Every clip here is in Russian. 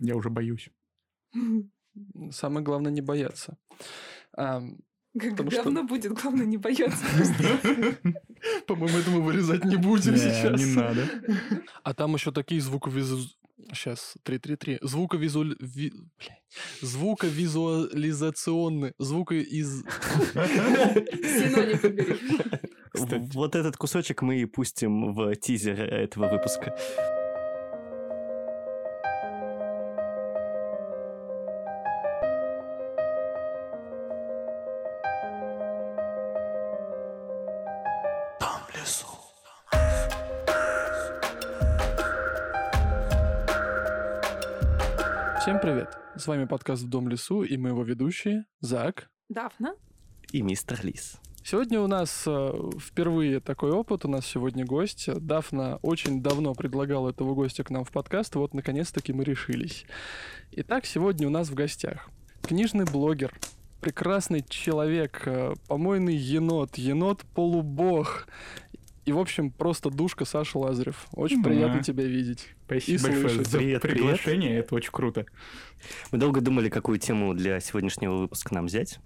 Я уже боюсь. Самое главное не бояться. А, Как Потому что- говно будет, главное не бояться. По-моему, это мы вырезать не будем сейчас. не надо. А там еще такие звуковизу... Сейчас, 3-3-3. Звуковизуаль... ви-. Звуковизуализационные. Звука из... Синоним подбери. Вот этот кусочек мы и пустим в тизер этого выпуска. Привет. С вами подкаст «В дом лесу» и мы его ведущие Зак. Дафна? И мистер Лис. Сегодня у нас э, впервые такой опыт. У нас сегодня гость. Дафна очень давно предлагала этого гостя к нам в подкаст. и Вот, наконец-таки, мы решились. Итак, сегодня у нас в гостях книжный блогер, прекрасный человек, э, помойный енот, енот-полубог. И, в общем, просто душка Саша Лазарев. Очень Да. приятно тебя видеть. Спасибо И большое слышать. за Привет, привет. приглашение. Это очень круто. Мы долго думали, какую тему для сегодняшнего выпуска нам взять.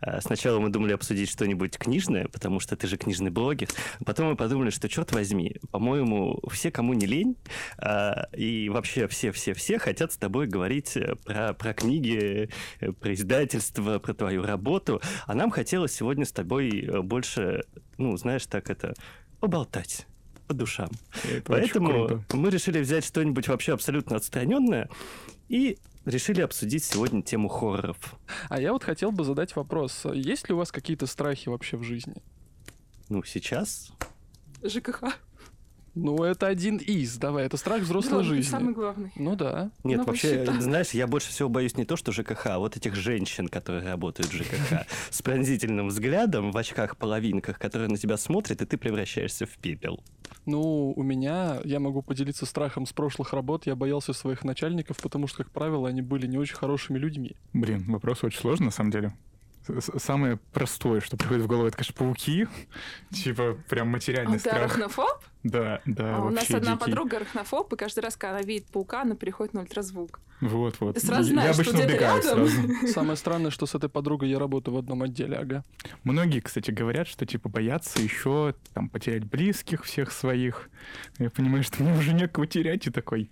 А, Сначала мы думали обсудить что-нибудь книжное, потому что ты же книжный блогер. Потом мы подумали, что, черт возьми, по-моему, все, кому не лень, а, и вообще все-все-все хотят с тобой говорить э, про, про книги, э, про издательство, про твою работу. А нам хотелось сегодня с тобой э, больше, ну, знаешь, так это, поболтать по душам. Это Поэтому мы решили взять что-нибудь вообще абсолютно отстраненное и решили обсудить сегодня тему хорроров. А я вот хотел бы задать вопрос. Есть ли у вас какие-то страхи вообще в жизни? Ну, сейчас ЖКХ. Ну, это один из, давай, это страх взрослой Главный, жизни. Самый главный. Ну да. Нет, Ну, вообще, вообще-то. знаешь, я больше всего боюсь не то, что ЖКХ, а вот этих женщин, которые работают в ЖКХ, с пронзительным взглядом в очках-половинках, которые на тебя смотрят, и ты превращаешься в пепел. Ну, у меня, я могу поделиться страхом с прошлых работ, я боялся своих начальников, потому что, как правило, они были не очень хорошими людьми. Блин, вопрос очень сложный, на самом деле. Самое простое, что приходит в голову, это, конечно, пауки. Типа, прям материальный А ты страх. арахнофоб? Да, да, А у нас одна дикий. подруга арахнофоб, и каждый раз, когда она видит паука, она переходит на ультразвук. Вот, вот. Ты сразу Я знаешь, что обычно где-то убегаю рядом. сразу. Самое странное, что с этой подругой я работаю в одном отделе, ага. Многие, кстати, говорят, что типа боятся еще там потерять близких всех своих. Я понимаю, что мне уже некого терять, и такой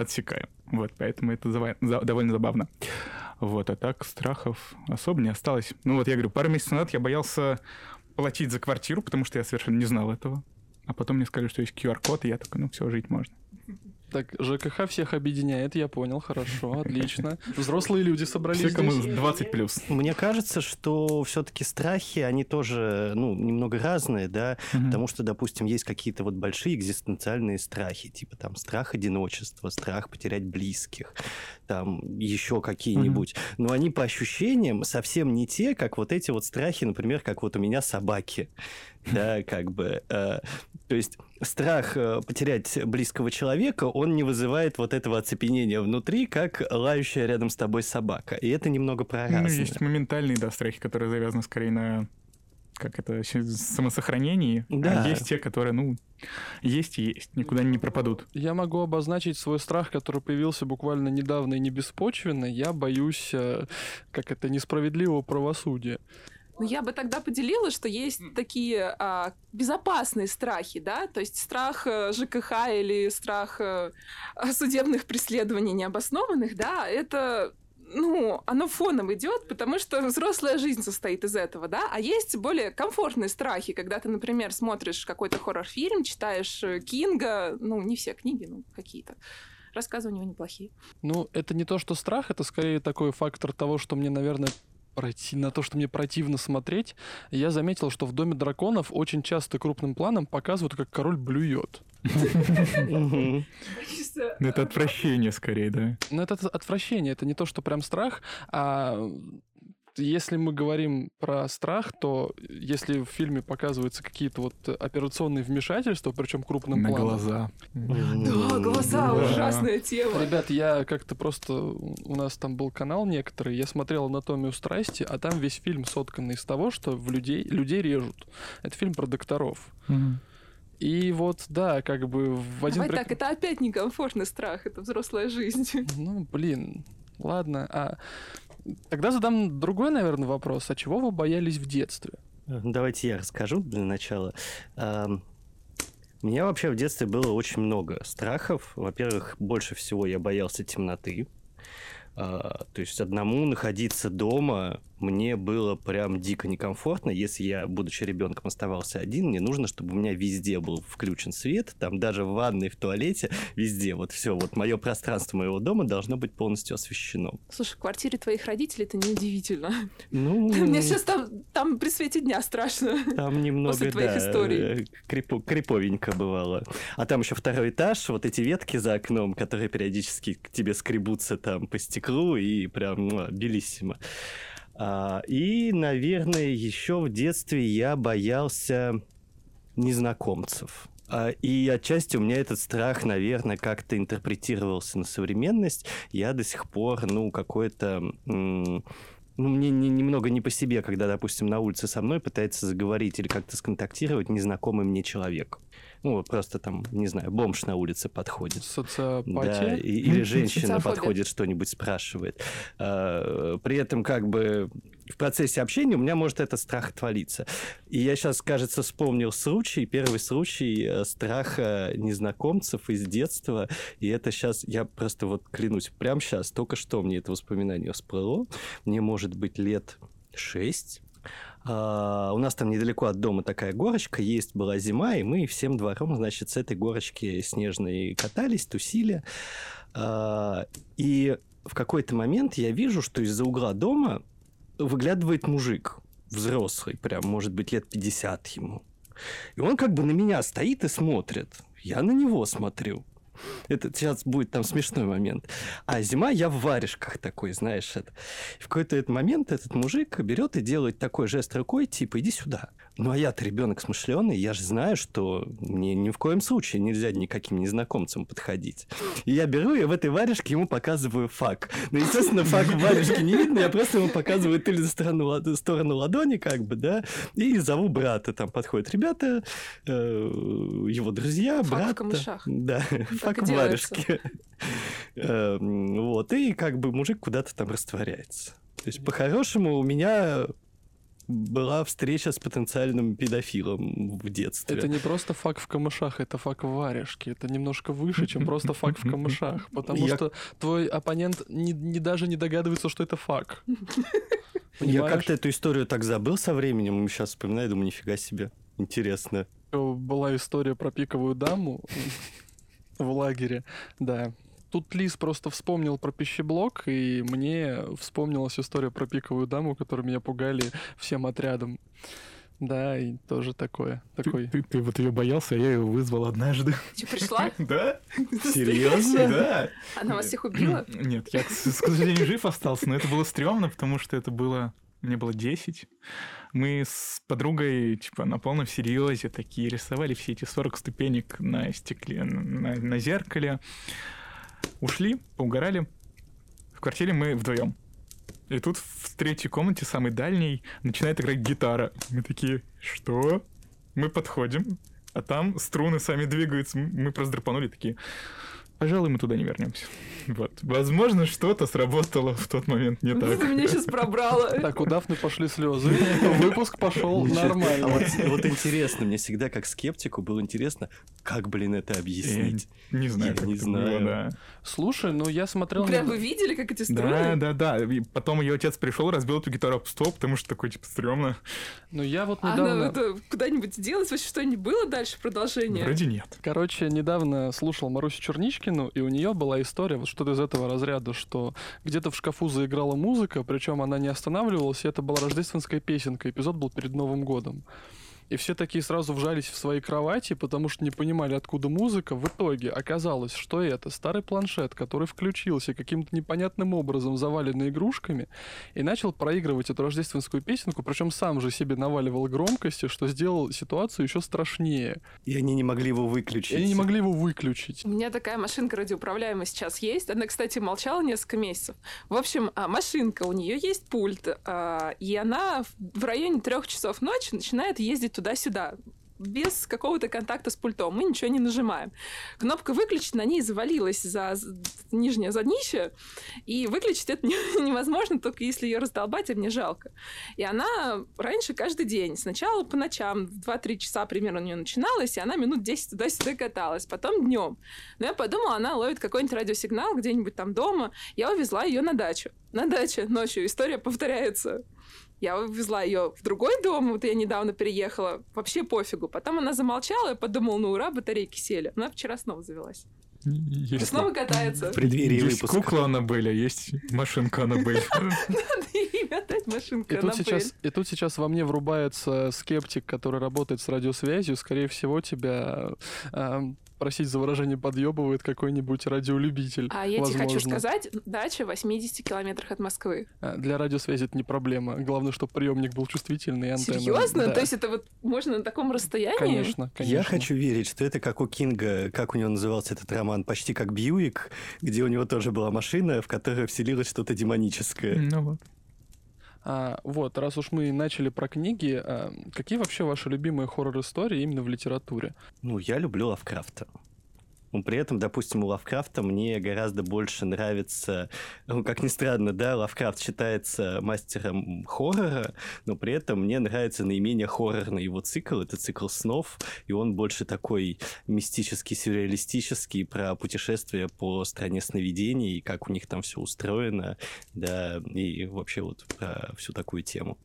отсекаю. Вот, поэтому это зава- за- довольно забавно. Вот, а так страхов особо не осталось. Ну вот, я говорю, пару месяцев назад я боялся платить за квартиру, потому что я совершенно не знал этого. А потом мне сказали, что есть QR-код, и я такой, ну все, жить можно. Так, ЖКХ всех объединяет, я понял, хорошо, отлично. Взрослые люди собрались Все, кому здесь. 20 плюс. Мне кажется, что все-таки страхи, они тоже, ну, немного разные, да, Потому что, допустим, есть какие-то вот большие экзистенциальные страхи, типа там страх одиночества, страх потерять близких, там еще какие-нибудь. Но они по ощущениям совсем не те, как вот эти вот страхи, например, как вот у меня собаки. Да, как бы. э, то есть страх э, потерять близкого человека, он не вызывает вот этого оцепенения внутри, как лающая рядом с тобой собака. И это немного про Ну, разное. есть моментальные, да, страхи, которые завязаны скорее на как это, самосохранении, Да. а есть те, которые, ну, есть и есть, никуда не пропадут. Я могу обозначить свой страх, который появился буквально недавно и не беспочвенно. Я боюсь, э, как это, несправедливого правосудия. Ну, я бы тогда поделила, что есть такие а, безопасные страхи, да, то есть страх э, ЖКХ или страх э, судебных преследований необоснованных, да, это ну, оно фоном идет, потому что взрослая жизнь состоит из этого, да, а есть более комфортные страхи, когда ты, например, смотришь какой-то хоррор-фильм, читаешь э, Кинга, ну, не все книги, ну, какие-то, рассказы у него неплохие. Ну, это не то, что страх, это скорее такой фактор того, что мне, наверное, проти- на то, что мне противно смотреть. Я заметил, что в Доме драконов очень часто крупным планом показывают, как король блюет. Ну, Это отвращение скорее, да. Но это отвращение, это не то, что прям страх, а если мы говорим про страх, то если в фильме показываются какие-то вот операционные вмешательства, причем крупным На планом. глаза. Да, глаза, ужасная тема. Ребят, я как-то просто... У нас там был канал некоторый, я смотрел «Анатомию страсти», а там весь фильм сотканный из того, что в людей, людей режут. Это фильм про докторов. И вот, да, как бы в один... Давай так, это опять некомфортный страх, это взрослая жизнь. Ну, блин, ладно. А тогда задам другой, наверное, вопрос. А чего вы боялись в детстве? Давайте я расскажу для начала. Меня вообще в детстве было очень много страхов. Во-первых, больше всего я боялся темноты. А, то есть одному находиться дома мне было прям дико некомфортно. Если я, будучи ребенком, оставался один, мне нужно, чтобы у меня везде был включен свет, там даже в ванной, в туалете, везде. Вот все, вот мое пространство моего дома должно быть полностью освещено. Слушай, в квартире твоих родителей это неудивительно. Ну... Мне сейчас там, там при свете дня страшно. Там немного, После твоих да, историй. э, крипо- криповенько бывало. А там еще второй этаж, вот эти ветки за окном, которые периодически к тебе скребутся там по стеклу, и прям ну, белиссимо. А, и, наверное, еще в детстве я боялся незнакомцев. А, И отчасти у меня этот страх, наверное, как-то интерпретировался на современность. Я до сих пор, ну, какой-то... Ну, мне не- немного не по себе, когда, допустим, на улице со мной пытается заговорить или как-то сконтактировать незнакомый мне человек. Ну, вот просто там, не знаю, бомж на улице подходит. Да, Социопатия? и- или женщина подходит, что-нибудь спрашивает. А, При этом как бы в процессе общения у меня может этот страх отвалиться. И я сейчас, кажется, вспомнил случай, первый случай э, страха незнакомцев из детства. И это сейчас, я просто вот клянусь, прямо сейчас, только что мне это воспоминание всплыло. Мне может быть лет шесть. А, у нас там недалеко от дома такая горочка есть, была зима, и мы всем двором, значит, с этой горочки снежной катались, тусили. А, и в какой-то момент я вижу, что из-за угла дома выглядывает мужик, взрослый, прям, может быть, лет 50 ему. И он как бы на меня стоит и смотрит. Я на него смотрю. Это сейчас будет там смешной момент. А зима я в варежках такой, знаешь, это. И в какой-то этот момент этот мужик берет и делает такой жест рукой, типа, иди сюда. Ну, а я-то ребенок смышленый, я же знаю, что мне ни в коем случае нельзя никаким незнакомцам подходить. И я беру и в этой варежке ему показываю фак. Ну, естественно, фак в варежке не видно, я просто ему показываю тыльную сторону, сторону ладони, как бы, да, и зову брата. Там подходят ребята, э, его друзья, брат. Да, фак и в делается. варежке. Эм, Вот, и как бы мужик куда-то там растворяется. То есть, по-хорошему, у меня была встреча с потенциальным педофилом в детстве. Это не просто фак в камышах, это фак в варежке. Это немножко выше, чем просто фак в камышах. Потому Я- что твой оппонент не, не- даже не догадывается, что это фак. Я как-то эту историю так забыл со временем, и сейчас вспоминаю, думаю, нифига себе, интересно. Была история про пиковую даму в лагере, да. Тут Лис просто вспомнил про пищеблок, и мне вспомнилась история про пиковую даму, которую меня пугали всем отрядом. Да, и тоже такое. Ты, Такой. ты- ты вот ее боялся, а я ее вызвал однажды. Че, пришла? Да? Серьезно? Да. Она вас всех убила? Нет, я, к сожалению, жив остался, но это было стрёмно, потому что это было... Мне было 10. Мы с подругой, типа, на полном серьезе такие рисовали все эти 40 ступенек на стекле, на, на зеркале. Ушли, поугорали. В квартире мы вдвоем. И тут в третьей комнате, самой дальней, начинает играть гитара. Мы такие, что? Мы подходим, а там струны сами двигаются. Мы просто драпанули такие. Пожалуй, мы туда не вернемся. Вот. Возможно, что-то сработало в тот момент не Ты так. меня сейчас пробрала. Так, у Дафны пошли слезы. Выпуск пошел нормально. А вот, вот интересно, мне всегда как скептику было интересно, как, блин, это объяснить. Не знаю, Я не знаю. было, да. Слушай, ну я смотрел... Прям вы видели, как эти Да, струны? да, да. И потом ее отец пришел, разбил эту гитару об стол, потому что такой, типа, стрёмно. Ну я вот А недавно... она это куда-нибудь делать? Вообще что-нибудь было дальше? Продолжение? Вроде нет. Короче, недавно слушал Марусю Черничкину, и у нее была история, вот что-то из этого разряда, что где-то в шкафу заиграла музыка, причем она не останавливалась, и это была рождественская песенка, эпизод был перед Новым годом. И все такие сразу вжались в свои кровати, потому что не понимали, откуда музыка. В итоге оказалось, что это старый планшет, который включился каким-то непонятным образом, заваленный игрушками, и начал проигрывать эту рождественскую песенку, причем сам же себе наваливал громкости, что сделал ситуацию еще страшнее. И они не могли его выключить. И они не могли его выключить. У меня такая машинка радиоуправляемая сейчас есть. Она, кстати, молчала несколько месяцев. В общем, а, машинка, у нее есть пульт, а, и она в- в районе трех часов ночи начинает ездить туда-сюда. без какого-то контакта с пультом. Мы ничего не нажимаем. Кнопка выключить на ней завалилась за нижнее заднище, и выключить это невозможно, только если ее раздолбать, а мне жалко. И она раньше каждый день, сначала по ночам, в 2-3 часа примерно у нее начиналась, и она минут 10 туда-сюда каталась, потом днем. Но я подумала, она ловит какой-нибудь радиосигнал где-нибудь там дома. Я увезла ее на дачу. На даче ночью история повторяется. Я везла ее в другой дом, вот я недавно переехала, вообще пофигу. Потом она замолчала, я подумала, ну ура, батарейки сели. Она вчера снова завелась. Есть... И снова катается. В преддверии есть выпуска. кукла Аннабель, а есть машинка Аннабель. Дать машинка и тут сейчас И тут сейчас во мне врубается скептик, который работает с радиосвязью. Скорее всего, тебя просить за выражение подъебывает какой-нибудь радиолюбитель. А я тебе хочу сказать, дача в 80 километрах от Москвы. А, для радиосвязи это не проблема. Главное, чтобы приемник был чувствительный. Антенна. Серьезно? Да. То есть это вот можно на таком расстоянии? Конечно, конечно. Я хочу верить, что это как у Кинга, как у него назывался этот роман, почти как Бьюик, где у него тоже была машина, в которой вселилось что-то демоническое. Ну вот. А, вот, раз уж мы начали про книги, а, какие вообще ваши любимые хоррор-истории именно в литературе? Ну, я люблю Лавкрафта. Но при этом, допустим, у Лавкрафта мне гораздо больше нравится, ну, как ни странно, да, Лавкрафт считается мастером хоррора, но при этом мне нравится наименее хоррорный его цикл, это цикл снов, и он больше такой мистический, сюрреалистический, про путешествия по стране сновидений, и как у них там все устроено, да, и вообще вот про всю такую тему.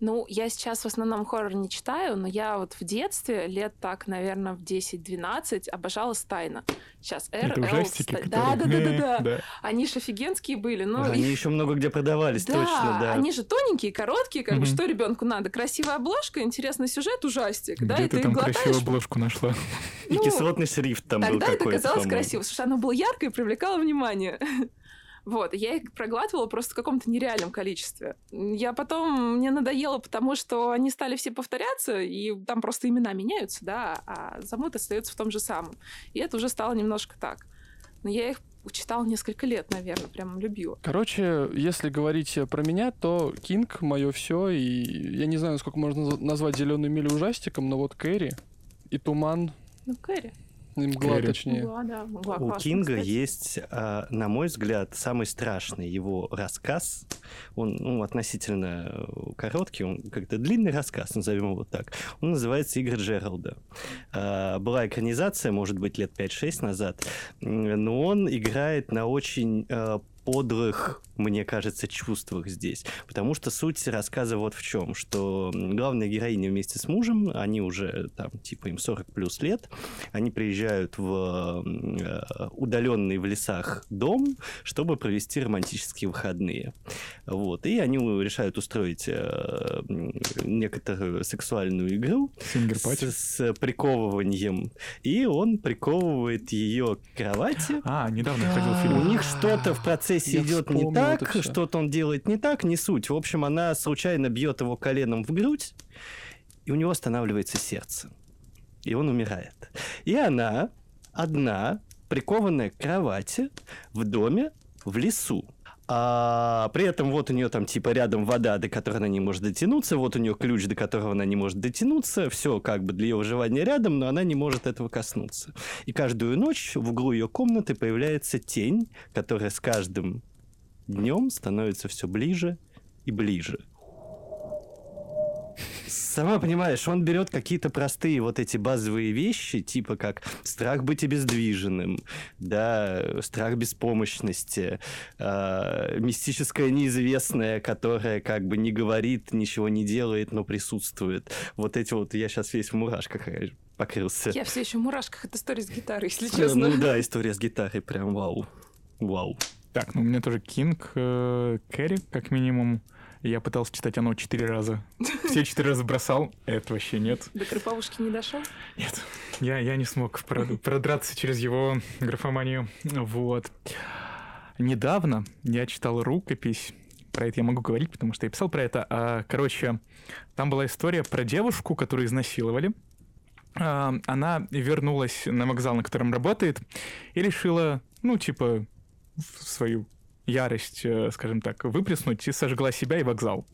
Ну, я сейчас в основном хоррор не читаю, но я вот в детстве, лет так, наверное, в 10-12, обожала Стайна. Сейчас R, Это ужастики, Ст... да, да, да, да, да, да. Они же офигенские были. Но Они их... еще много где продавались, да, точно, да. они же тоненькие, короткие, как бы, что ребенку надо? Красивая обложка, интересный сюжет, ужастик. Где да, ты, ты там глотаешь... красивую обложку нашла? И кислотный шрифт там был какой-то, Тогда это казалось красиво, потому что оно было яркое и привлекало внимание. Вот, я их проглатывала просто в каком-то нереальном количестве. Я потом, мне надоело, потому что они стали все повторяться, и там просто имена меняются, да, а замут остается в том же самом. И это уже стало немножко так. Но я их читала несколько лет, наверное, прям любила. Короче, если говорить про меня, то Кинг мое все, и я не знаю, сколько можно назвать зеленую милю ужастиком, но вот Кэрри и Туман. Ну, Кэрри. Мгла, Кэрри. точнее. Мгла, да. Мгла, У Кинга кстати. есть, а, на мой взгляд, самый страшный его рассказ. Он ну, относительно э, короткий, он как-то длинный рассказ, назовем его так. Он называется «Игры Джералда». А, была экранизация, может быть, лет 5-6 назад, но он играет на очень э, подлых, мне кажется, чувствах здесь. Потому что суть рассказа вот в чем, что главная героиня вместе с мужем, они уже там, типа, им 40 плюс лет, они приезжают в э, удаленный в лесах дом, чтобы провести романтические выходные. Вот. И они решают устроить э, некоторую сексуальную игру с, с приковыванием. И он приковывает ее к кровати. А, недавно ходил фильм. У них что-то в процессе процессе идет не так, что-то он делает не так, не суть. В общем, она случайно бьет его коленом в грудь, и у него останавливается сердце. И он умирает. И она одна, прикованная к кровати, в доме, в лесу. А при этом вот у нее там типа рядом вода, до которой она не может дотянуться, вот у нее ключ, до которого она не может дотянуться, все как бы для ее выживания рядом, но она не может этого коснуться. И каждую ночь в углу ее комнаты появляется тень, которая с каждым днем становится все ближе и ближе сама понимаешь, он берет какие-то простые вот эти базовые вещи, типа как страх быть обездвиженным, да, страх беспомощности, э, мистическое неизвестное, которое как бы не говорит, ничего не делает, но присутствует. Вот эти вот, я сейчас весь в мурашках э, покрылся. Я все еще в мурашках от истории с гитарой, если честно. Ну да, история с гитарой, прям вау. Вау. Так, ну у меня тоже Кинг, э, Кэрри, как минимум. Я пытался читать оно четыре раза. Все четыре раза бросал. Это вообще нет. До Крыповушки не дошел? Нет. Я, я не смог продраться через его графоманию. Вот. Недавно я читал рукопись. Про это я могу говорить, потому что я писал про это. А, короче, там была история про девушку, которую изнасиловали. А, она вернулась на вокзал, на котором работает, и решила, ну, типа, свою ярость, э, скажем так, выплеснуть и сожгла себя и вокзал.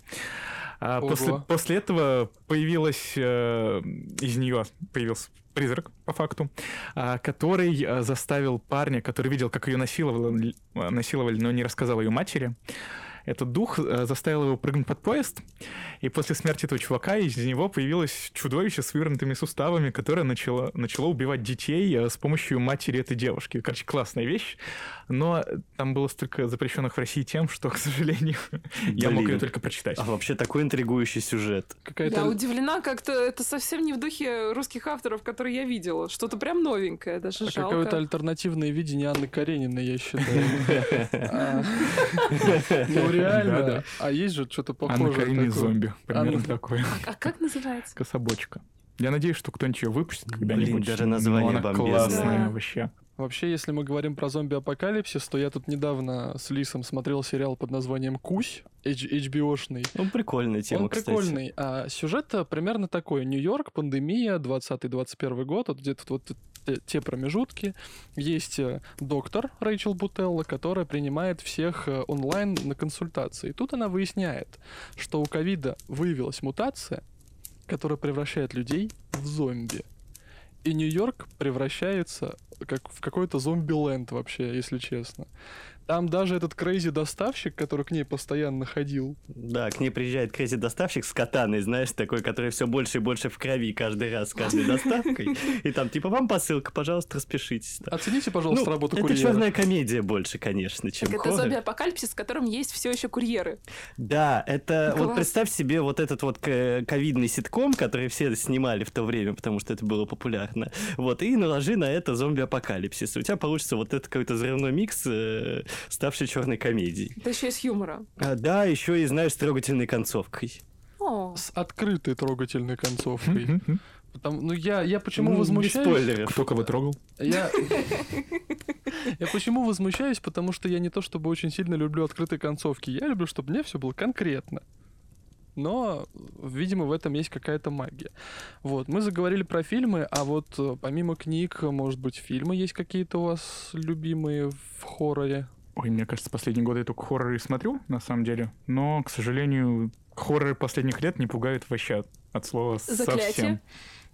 А после, после этого появилась э, из нее появился призрак, по факту, а, который э, заставил парня, который видел, как ее насиловали, э, насиловали, но не рассказал ее матери. Этот дух э, заставил его прыгнуть под поезд, и после смерти этого чувака из него появилось чудовище с вывернутыми суставами, которое начало, начало убивать детей э, с помощью матери этой девушки. Короче, классная вещь, но там было столько запрещенных в России тем, что, к сожалению, я мог Блин. ее только прочитать. А вообще такой интригующий сюжет. Я Какая-то удивлена, как-то это совсем не в духе русских авторов, которые я видела. Что-то прям новенькое, даже а какое-то жалко. альтернативное видение Анны Карениной, я считаю. А, реально. Да-да. А есть же что-то Анна похожее. Такое? зомби. Примерно Анна- такое. А как называется? Кособочка. Я надеюсь, что кто-нибудь ее выпустит когда-нибудь. даже но название она бомбезное. классная Да. вообще. Вообще, если мы говорим про зомби-апокалипсис, то я тут недавно с Лисом смотрел сериал под названием «Кусь», H- HBO-шный. Ну, прикольная тема, Он кстати. прикольный. А сюжет примерно такой. Нью-Йорк, пандемия, 20-21 год, вот где-то вот те- те промежутки. Есть э, доктор Рэйчел Бутелла, которая принимает всех э, онлайн на консультации. И тут она выясняет, что у ковида выявилась мутация, которая превращает людей в зомби. И Нью-Йорк превращается как в какой-то zombieland вообще, если честно. Там даже этот crazy доставщик, который к ней постоянно ходил, Да, к ней приезжает crazy доставщик с катаной, знаешь, такой, который все больше и больше в крови каждый раз с каждой доставкой. И там типа вам посылка, пожалуйста, распишитесь. Оцените, пожалуйста, Ну, работу это курьера. черная комедия больше, конечно, чем Так это зомби-апокалипсис, в котором есть все еще курьеры. Да, это вот представь себе вот этот вот ко- ковидный ситком, который все снимали в то время, потому что это было популярно. Вот, и наложи на это зомби-апокалипсис. У тебя получится вот этот какой-то взрывной микс, ставший черной комедией. Это еще из юмора. А, да, еще и, знаешь, с трогательной концовкой. О, С открытой трогательной концовкой. Потому- ну я, я почему Ну, возмущаюсь? спойлеров. Кто кого трогал? Я... я почему возмущаюсь? Потому что я не то чтобы очень сильно люблю открытые концовки. Я люблю, чтобы мне все было конкретно. Но, видимо, в этом есть какая-то магия. Вот, мы заговорили про фильмы, а вот э, помимо книг, может быть, фильмы есть какие-то у вас любимые в хорроре? Ой, мне кажется, последние годы я только хорроры смотрю, на самом деле. Но, к сожалению, хорроры последних лет не пугают вообще от слова Заклятие?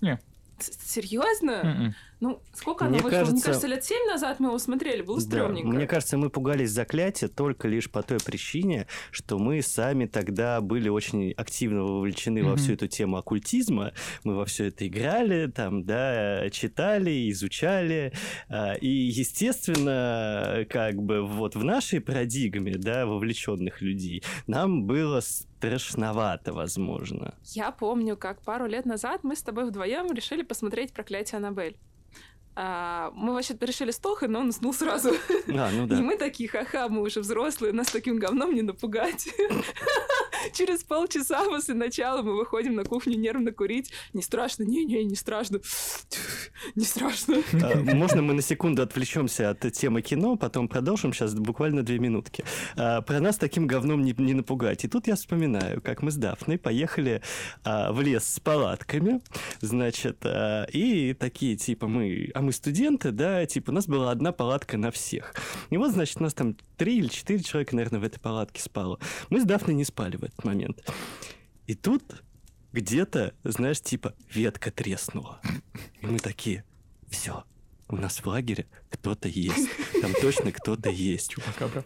совсем. с- серьезно? М-м. Ну, сколько оно Мне вышло? Мне кажется- кажется, лет семь назад мы его смотрели, было Да, стрёмненько. мне кажется, мы пугались заклятия только лишь по той причине, что мы сами тогда были очень активно вовлечены во Мгм. всю эту тему оккультизма. Мы во все это играли, там, да, читали, изучали. а, И, естественно, как бы вот в нашей парадигме, да, вовлеченных людей, нам было страшновато, возможно. Я помню, как пару лет назад мы с тобой вдвоем решили посмотреть «Проклятие Аннабель». А, мы вообще решили с Тохой, но он уснул сразу. А, ну И да. мы такие, ха-ха, мы уже взрослые, нас таким говном не напугать. Через полчаса после начала мы выходим на кухню нервно курить. Не страшно, не-не, не страшно. Не страшно. А, Можно мы на секунду отвлечемся от темы кино, потом продолжим сейчас буквально две минутки. А, Про нас таким говном не, не напугать. И тут я вспоминаю, как мы с Дафной поехали а, в лес с палатками, значит, и такие, типа, мы, а мы студенты, да, типа, у нас была одна палатка на всех. И вот, значит, у нас там три или четыре человека, наверное, в этой палатке спало. Мы с Дафной не спали в этот момент. И тут где-то, знаешь, типа, ветка треснула. И мы такие, все, у нас в лагере кто-то есть. Там точно кто-то есть. Чупакабра.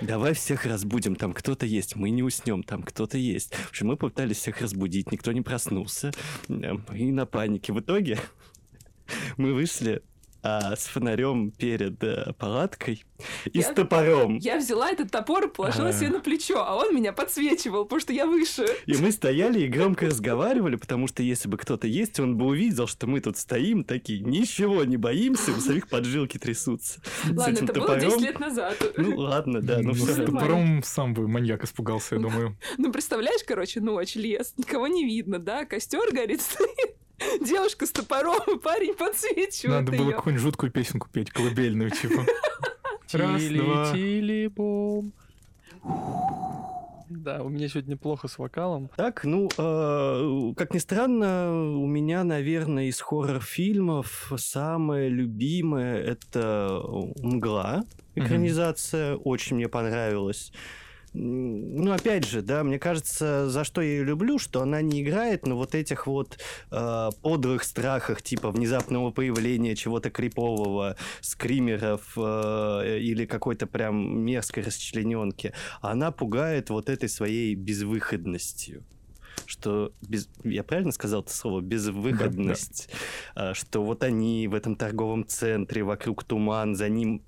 Давай всех разбудим, там кто-то есть. Мы не уснем, там кто-то есть. В общем, мы попытались всех разбудить, никто не проснулся. Э, И на панике. В итоге мы вышли а, с фонарем перед э, палаткой и с Я- топором. Я взяла этот топор и положила А. себе на плечо, а он меня подсвечивал, потому что я выше. И мы стояли и громко разговаривали, потому что если бы кто-то есть, он бы увидел, что мы тут стоим такие, ничего не боимся, у самих поджилки трясутся. С Ладно, это было топором. 10 лет назад. Ну ладно, да, но Ну, все с топором сам бы маньяк испугался, я думаю. Ну, представляешь, короче, ночь, лес, никого не видно, да, костер горит, стоит. Девушка с топором, и парень подсвечивает Надо было какую-нибудь жуткую песенку петь, колыбельную, типа. Раз, два. Тили-тили-бом. Да, у меня сегодня плохо с вокалом. Так, ну, э, как ни странно, у меня, наверное, из хоррор-фильмов самое любимое это «Мгла», экранизация, очень мне понравилась. Ну, опять же, да, мне кажется, за что я ее люблю, что она не играет на вот этих вот э, подлых страхах, типа внезапного появления чего-то крипового, скримеров э, или какой-то прям мерзкой расчлененки. Она пугает вот этой своей безвыходностью что без, я правильно сказал это слово безвыходность, да, да. что вот они в этом торговом центре вокруг туман, за ним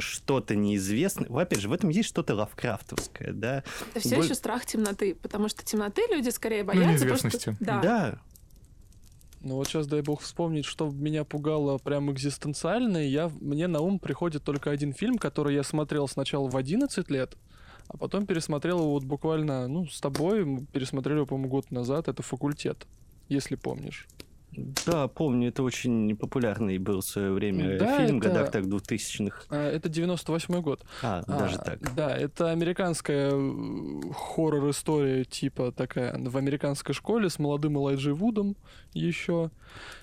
что-то неизвестное. Опять же, в этом есть что-то лавкрафтовское, да. Это все Боль... еще страх темноты, потому что темноты люди скорее ну, боятся. Ну, просто... Да. да. Ну вот сейчас, дай бог, вспомнить, что меня пугало прям экзистенциально. Я, мне на ум приходит только один фильм, который я смотрел сначала в 11 лет, а потом пересмотрел его вот буквально, ну, с тобой, пересмотрели его, по-моему, год назад. Это «Факультет», если помнишь. Да, помню, это очень популярный был в свое время да, фильм, это... годах так 2000-х. А, это 98-й год. А, а, даже так. Да, это американская э, хоррор-история типа такая в американской школе с молодым Элайджей Вудом еще.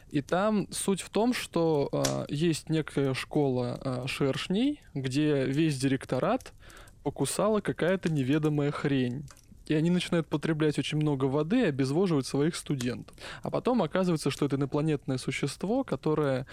И там суть в том, что а, есть некая школа а, шершней, где весь директорат покусала какая-то неведомая хрень и они начинают потреблять очень много воды и обезвоживать своих студентов. А потом оказывается, что это инопланетное существо, которое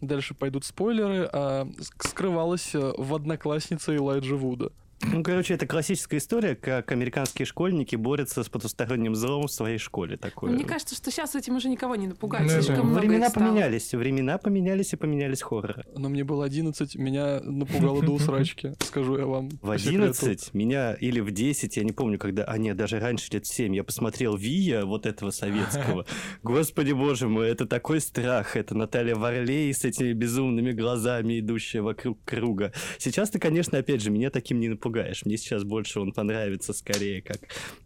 дальше пойдут спойлеры, а скрывалось э, в однокласснице Элайджа Вуда. Ну, короче, это классическая история, как американские школьники борются с потусторонним злом в своей школе. Такое. Ну, мне кажется, что сейчас этим уже никого не напугать. Ну, Слишком да. много Времена поменялись, времена поменялись и поменялись хорроры. Но мне было 11, меня напугало до усрачки, скажу я вам. В 11 меня, или в 10, я не помню, когда, а нет, даже раньше, лет в 7, я посмотрел Вия, вот этого советского. Господи боже мой, это такой страх, это Наталья Варлей с этими безумными глазами, идущая вокруг круга. Сейчас-то, конечно, опять же, меня таким не напугал пугаешь. Мне сейчас больше он понравится скорее, как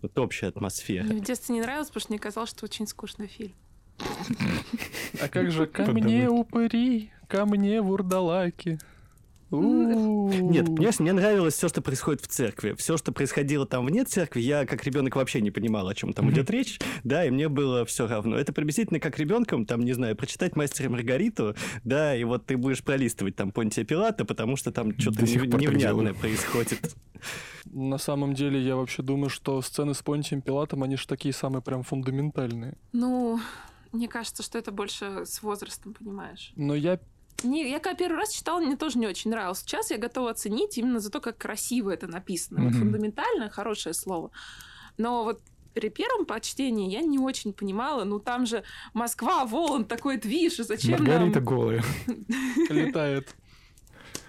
вот общая атмосфера. Мне в детстве не нравилось, потому что мне казалось, что очень скучный фильм. А как же ко мне упыри, ко мне вурдалаки. Нет, понимаешь, мне нравилось все, что происходит в церкви. Все, что происходило там вне церкви, я как ребенок вообще не понимал, о чем там идет речь, да, и мне было все равно. Это приблизительно как ребенком, там, не знаю, прочитать мастера Маргариту, да, и вот ты будешь пролистывать там Понтия Пилата, потому что там что-то невнятное происходит. На самом деле, я вообще думаю, что сцены с Понтием Пилатом, они же такие самые прям фундаментальные. Ну, мне кажется, что это больше с возрастом, понимаешь. Но я не, я когда первый раз читала, мне тоже не очень нравилось. Сейчас я готова оценить именно за то, как красиво это написано. Mm-hmm. Вот фундаментально хорошее слово. Но вот при первом почтении я не очень понимала, ну там же Москва, Волан, такой движ, и зачем Маргарита нам... голая. Летает.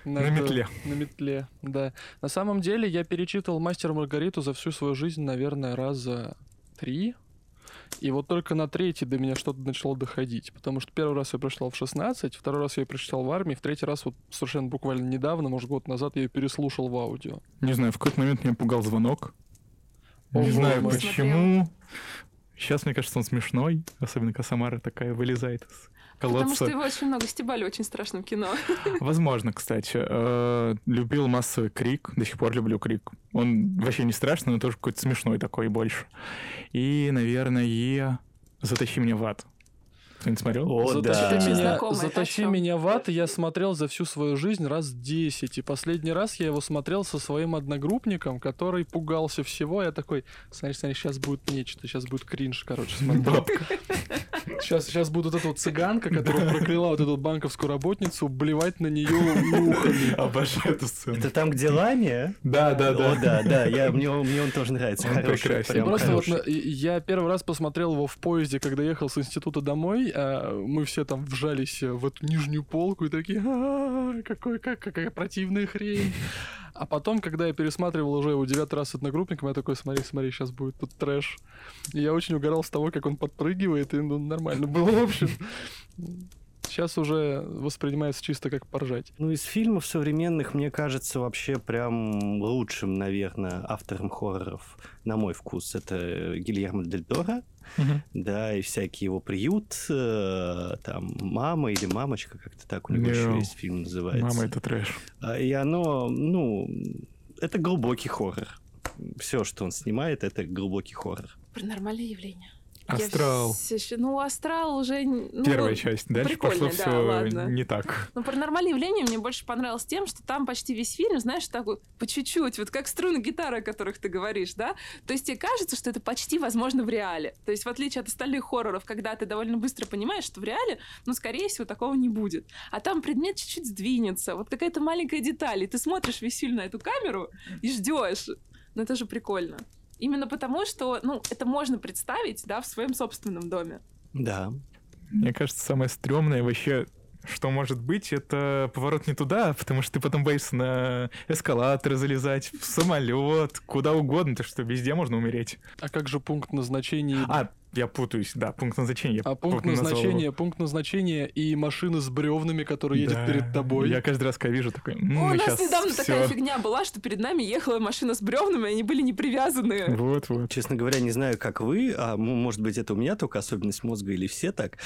На, на метле. На метле, да. На самом деле я перечитывал «Мастер Маргариту» за всю свою жизнь, наверное, раза три, и вот только на третий до меня что-то начало доходить. Потому что первый раз я прочитал в 16, второй раз я ее прочитал в армии, в третий раз вот совершенно буквально недавно, может, год назад я ее переслушал в аудио. Не знаю, в какой-то момент меня пугал звонок. Не знаю почему. Сейчас, мне кажется, он смешной, особенно когда Самара такая вылезает из колодца. Потому что его очень много стебали в очень страшном кино. Возможно, кстати. Э, любил массовый крик, до сих пор люблю крик. Он вообще не страшный, но тоже какой-то смешной такой больше. И, наверное, «Затащи меня в ад». Кто-нибудь смотрел? О, затащи да. меня, затащи меня в ад я смотрел за всю свою жизнь раз 10. И последний раз я его смотрел со своим одногруппником, который пугался всего. Я такой, смотри, смотри, сейчас будет нечто, сейчас будет кринж, короче, смотри. Сейчас, сейчас будет вот эта вот цыганка, которая прокляла вот эту банковскую работницу, блевать на нее ухами. Обожаю эту сцену. Это там, где Ламия? Да, да, да. О, да, да, я, мне, мне он тоже нравится. Он хороший, прям Просто хороший. вот я первый раз посмотрел его в поезде, когда ехал с института домой, а мы все там вжались в эту нижнюю полку и такие, «А, какой, как, какая противная хрень. А потом, когда я пересматривал уже его девятый раз с одногруппником, я такой, смотри, смотри, сейчас будет тут трэш. И я очень угорал с того, как он подпрыгивает, и ну, нормально было, в общем. Сейчас уже воспринимается чисто как поржать. Ну, из фильмов современных, мне кажется, вообще прям лучшим, наверное, автором хорроров, на мой вкус, это Гильермо Дель Торо. Uh-huh. Да, и всякий его приют, э, там, мама или мамочка, как-то так у него yeah. еще есть фильм называется. Мама это трэш. А, и оно, ну, это глубокий хоррор. Все, что он снимает, это глубокий хоррор. Паранормальное явление. Астрал. Я ну, Астрал уже... ну, Первая часть. Дальше пошло да, все ладно. не так. Но паранормальное явление мне больше понравилось тем, что там почти весь фильм, знаешь, такой по чуть-чуть, вот как струны гитары, о которых ты говоришь, да? То есть тебе кажется, что это почти возможно в реале. То есть в отличие от остальных хорроров, когда ты довольно быстро понимаешь, что в реале, ну, скорее всего, такого не будет. А там предмет чуть-чуть сдвинется, вот какая-то маленькая деталь, и ты смотришь весь фильм на эту камеру и ждешь. Ну, это же прикольно. Именно потому, что, ну, это можно представить, да, в своем собственном доме. Да. Мне кажется, самое стрёмное вообще, что может быть, это поворот не туда, потому что ты потом боишься на эскалатор залезать, в самолет, куда угодно, то что везде можно умереть. А как же пункт назначения? А, я путаюсь, да, пункт назначения. А пункт назначения, пункт назначения и машины с бревнами, которые едет Да, перед тобой. Я каждый раз, когда вижу, такой, «М, О, у нас недавно такая всё». фигня была, что перед нами ехала машина с бревнами, они были не привязаны. Вот, вот. Честно говоря, не знаю, как вы, а может быть, это у меня только особенность мозга или все так.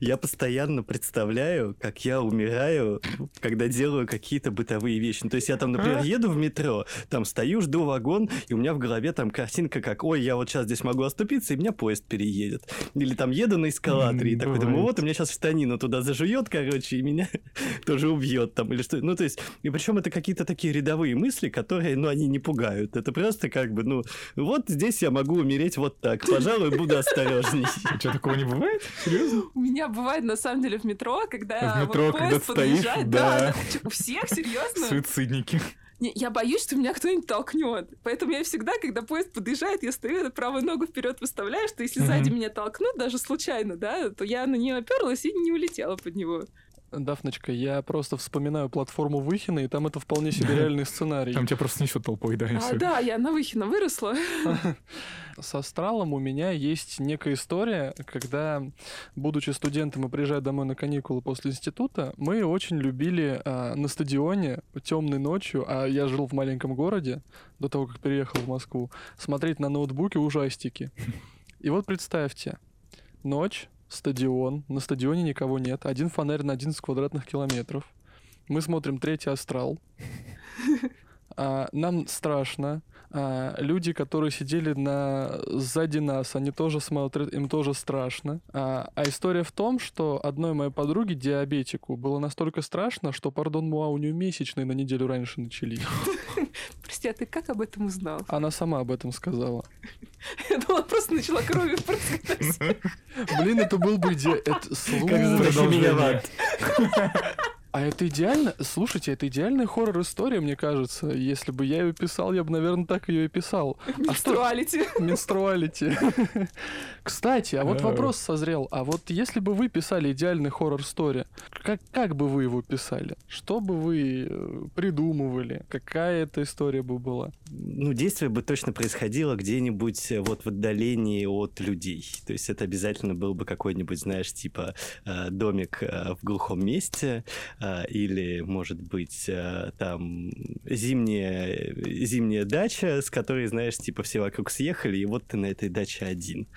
Я постоянно представляю, как я умираю, когда делаю какие-то бытовые вещи. Ну, То есть я там, например, А? еду в метро, там стою, жду вагон, и у меня в голове там картинка как, ой, я вот сейчас здесь могу оступиться, и меня поезд переедет. Или там еду на эскалаторе, и такой думаю, вот у меня сейчас штанину туда зажует, короче, и меня тоже убьет там, или что. Ну, то есть, и причем это какие-то такие рядовые мысли, которые, ну, они не пугают. Это просто как бы, ну, вот здесь я могу умереть вот так. Пожалуй, буду осторожней. Что, такого не бывает? Серьезно? Меня бывает на самом деле в метро, когда В метро, вот когда поезд стоишь, подъезжает, да. да, да. Чё, У всех, серьезно? Суицидники. Не, я боюсь, что меня кто-нибудь толкнет. Поэтому я всегда, когда поезд подъезжает, я стою, правую ногу вперед выставляю, что если Мгм. сзади меня толкнут, даже случайно, да, то я на нее оперлась и не улетела под него. Дафночка, я просто вспоминаю платформу Выхина, и там это вполне себе реальный сценарий. Там тебя просто несет толпой, да, и А, да, я на Выхино выросла. С астралом у меня есть некая история, когда, будучи студентом и приезжая домой на каникулы после института, мы очень любили а, на стадионе темной ночью, а я жил в маленьком городе до того, как переехал в Москву, смотреть на ноутбуке ужастики. И вот представьте, ночь, стадион, на стадионе никого нет, один фонарь на 11 квадратных километров. Мы смотрим третий астрал. А, нам страшно. А, люди, которые сидели на сзади нас, они тоже смотрят, им тоже страшно. А, а история в том, что одной моей подруге, диабетику, было настолько страшно, что, пардон, муа, у нее месячные на неделю раньше начались. Прости, а ты как об этом узнал? Она сама об этом сказала. Я думала, просто начала кровью прыскать. Блин, это был бы иде... это- Как Слушай, затащи меня в продолжение. ад. А это идеально... Слушайте, это идеальная хоррор-история, мне кажется. Если бы я ее писал, я бы, наверное, так ее и писал. А Менструалити. Менструалити. Кстати, а вот Э. вопрос созрел. А вот если бы вы писали идеальный хоррор-стори, как, как бы вы его писали? Что бы вы э, придумывали? Какая эта история бы была? Ну, действие бы точно происходило где-нибудь э, вот в отдалении от людей. То есть это обязательно был бы какой-нибудь, знаешь, типа домик в глухом месте, или, может быть, э, там зимняя, зимняя дача, с которой, знаешь, типа все вокруг съехали, и вот ты на этой даче один.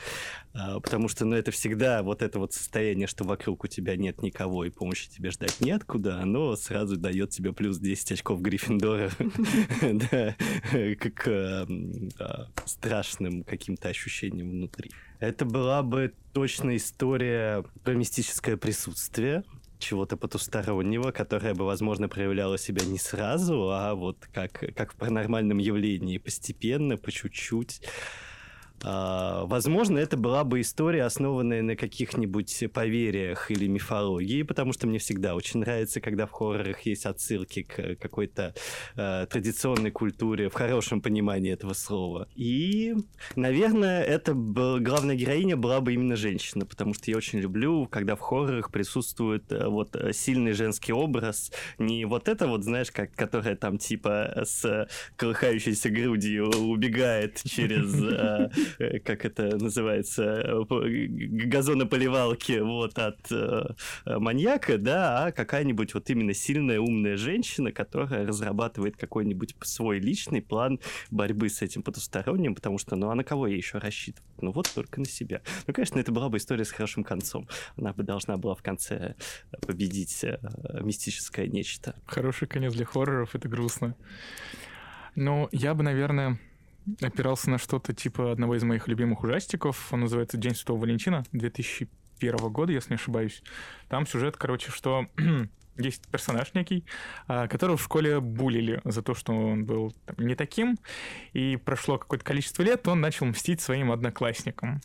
А, Потому что, ну, это всегда вот это вот состояние, что вокруг у тебя нет никого и помощи тебе ждать неоткуда, оно сразу дает тебе плюс 10 очков Гриффиндора да, к м, а, страшным каким-то ощущениям внутри. Это была бы точно история про мистическое присутствие, чего-то потустороннего, которое бы, возможно, проявляло себя не сразу, а вот как, как в паранормальном явлении, постепенно, по чуть-чуть. А, Возможно, это была бы история, основанная на каких-нибудь поверьях или мифологии, потому что мне всегда очень нравится, когда в хоррорах есть отсылки к какой-то э, традиционной культуре в хорошем понимании этого слова. И, наверное, это б- главная героиня была бы именно женщина, потому что я очень люблю, когда в хоррорах присутствует э, вот э, сильный женский образ, не вот это вот, знаешь, как, которая там типа с колыхающейся грудью убегает через э, как это называется, э, газонополивалки вот от э, э, маньяка, да, а какая-нибудь вот именно сильная, умная женщина, которая разрабатывает какой-нибудь свой личный план борьбы с этим потусторонним, потому что, ну, а на кого ей еще рассчитывать? Ну, вот только на себя. Ну, конечно, это была бы история с хорошим концом. Она бы должна была в конце победить э, мистическое нечто. Хороший конец для хорроров, это грустно. Ну, я бы, наверное, опирался на что-то типа одного из моих любимых ужастиков. Он называется «День Святого Валентина» 2001 года, если не ошибаюсь. Там сюжет, короче, что есть персонаж некий, а, которого в школе булили за то, что он был там, не таким, и прошло какое-то количество лет, он начал мстить своим одноклассникам.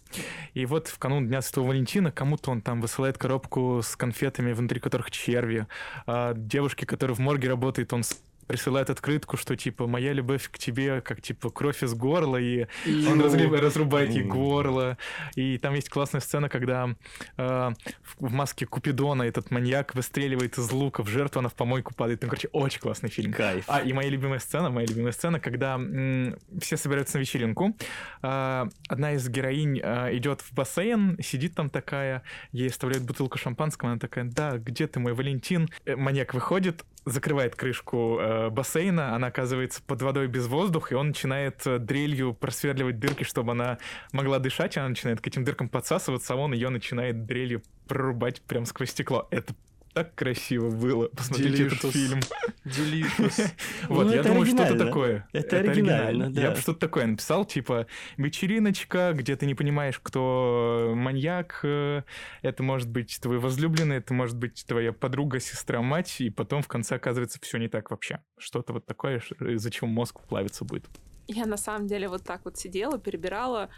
И вот в канун Дня Святого Валентина кому-то он там высылает коробку с конфетами, внутри которых черви. А девушке, которая в морге работает, он присылает открытку, что типа моя любовь к тебе как типа кровь из горла, и он разрубает ей горло. И там есть классная сцена, когда э, в маске Купидона этот маньяк выстреливает из лука в жертву, она в помойку падает. Ну, короче, очень классный фильм. Кайф. А, и моя любимая сцена, моя любимая сцена, когда м- все собираются на вечеринку, э, одна из героинь э, идет в бассейн, сидит там такая, ей оставляют бутылку шампанского, она такая, да, где ты, мой Валентин? Маньяк выходит, закрывает крышку э, бассейна, она оказывается под водой без воздуха, и он начинает э, дрелью просверливать дырки, чтобы она могла дышать, она начинает к этим дыркам подсасываться, а он ее начинает дрелью прорубать прям сквозь стекло. Это так красиво было. Посмотрите Delicious. этот фильм. Delicious. Вот, ну, я думаю, что-то такое. Это оригинально, да. Я бы что-то такое написал, типа вечериночка, где ты не понимаешь, кто маньяк. Э, это может быть твой возлюбленный, это может быть твоя подруга, сестра, мать, и потом в конце оказывается все не так вообще. Что-то вот такое, из-за чего мозг плавиться будет. Я на самом деле вот так вот сидела, перебирала.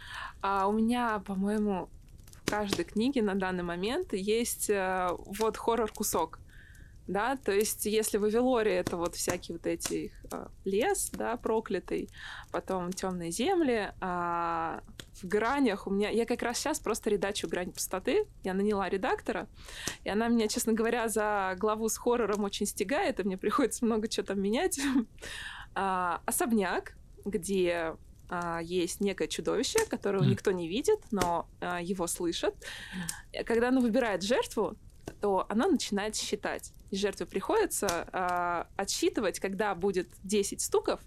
А у меня, по-моему, каждой книге на данный момент есть э, вот хоррор-кусок. Да, то есть, если в Авелоре это вот всякие вот эти э, лес, да, проклятый, потом темные земли, а в гранях у меня, я как раз сейчас просто редачу грань пустоты, я наняла редактора, и она меня, честно говоря, за главу с хоррором очень стигает, и мне приходится много чего там менять. а, особняк, где есть некое чудовище, которого mm. никто не видит, но а, его слышат. Когда оно выбирает жертву, то оно начинает считать. И жертве приходится а, отсчитывать, когда будет 10 стуков,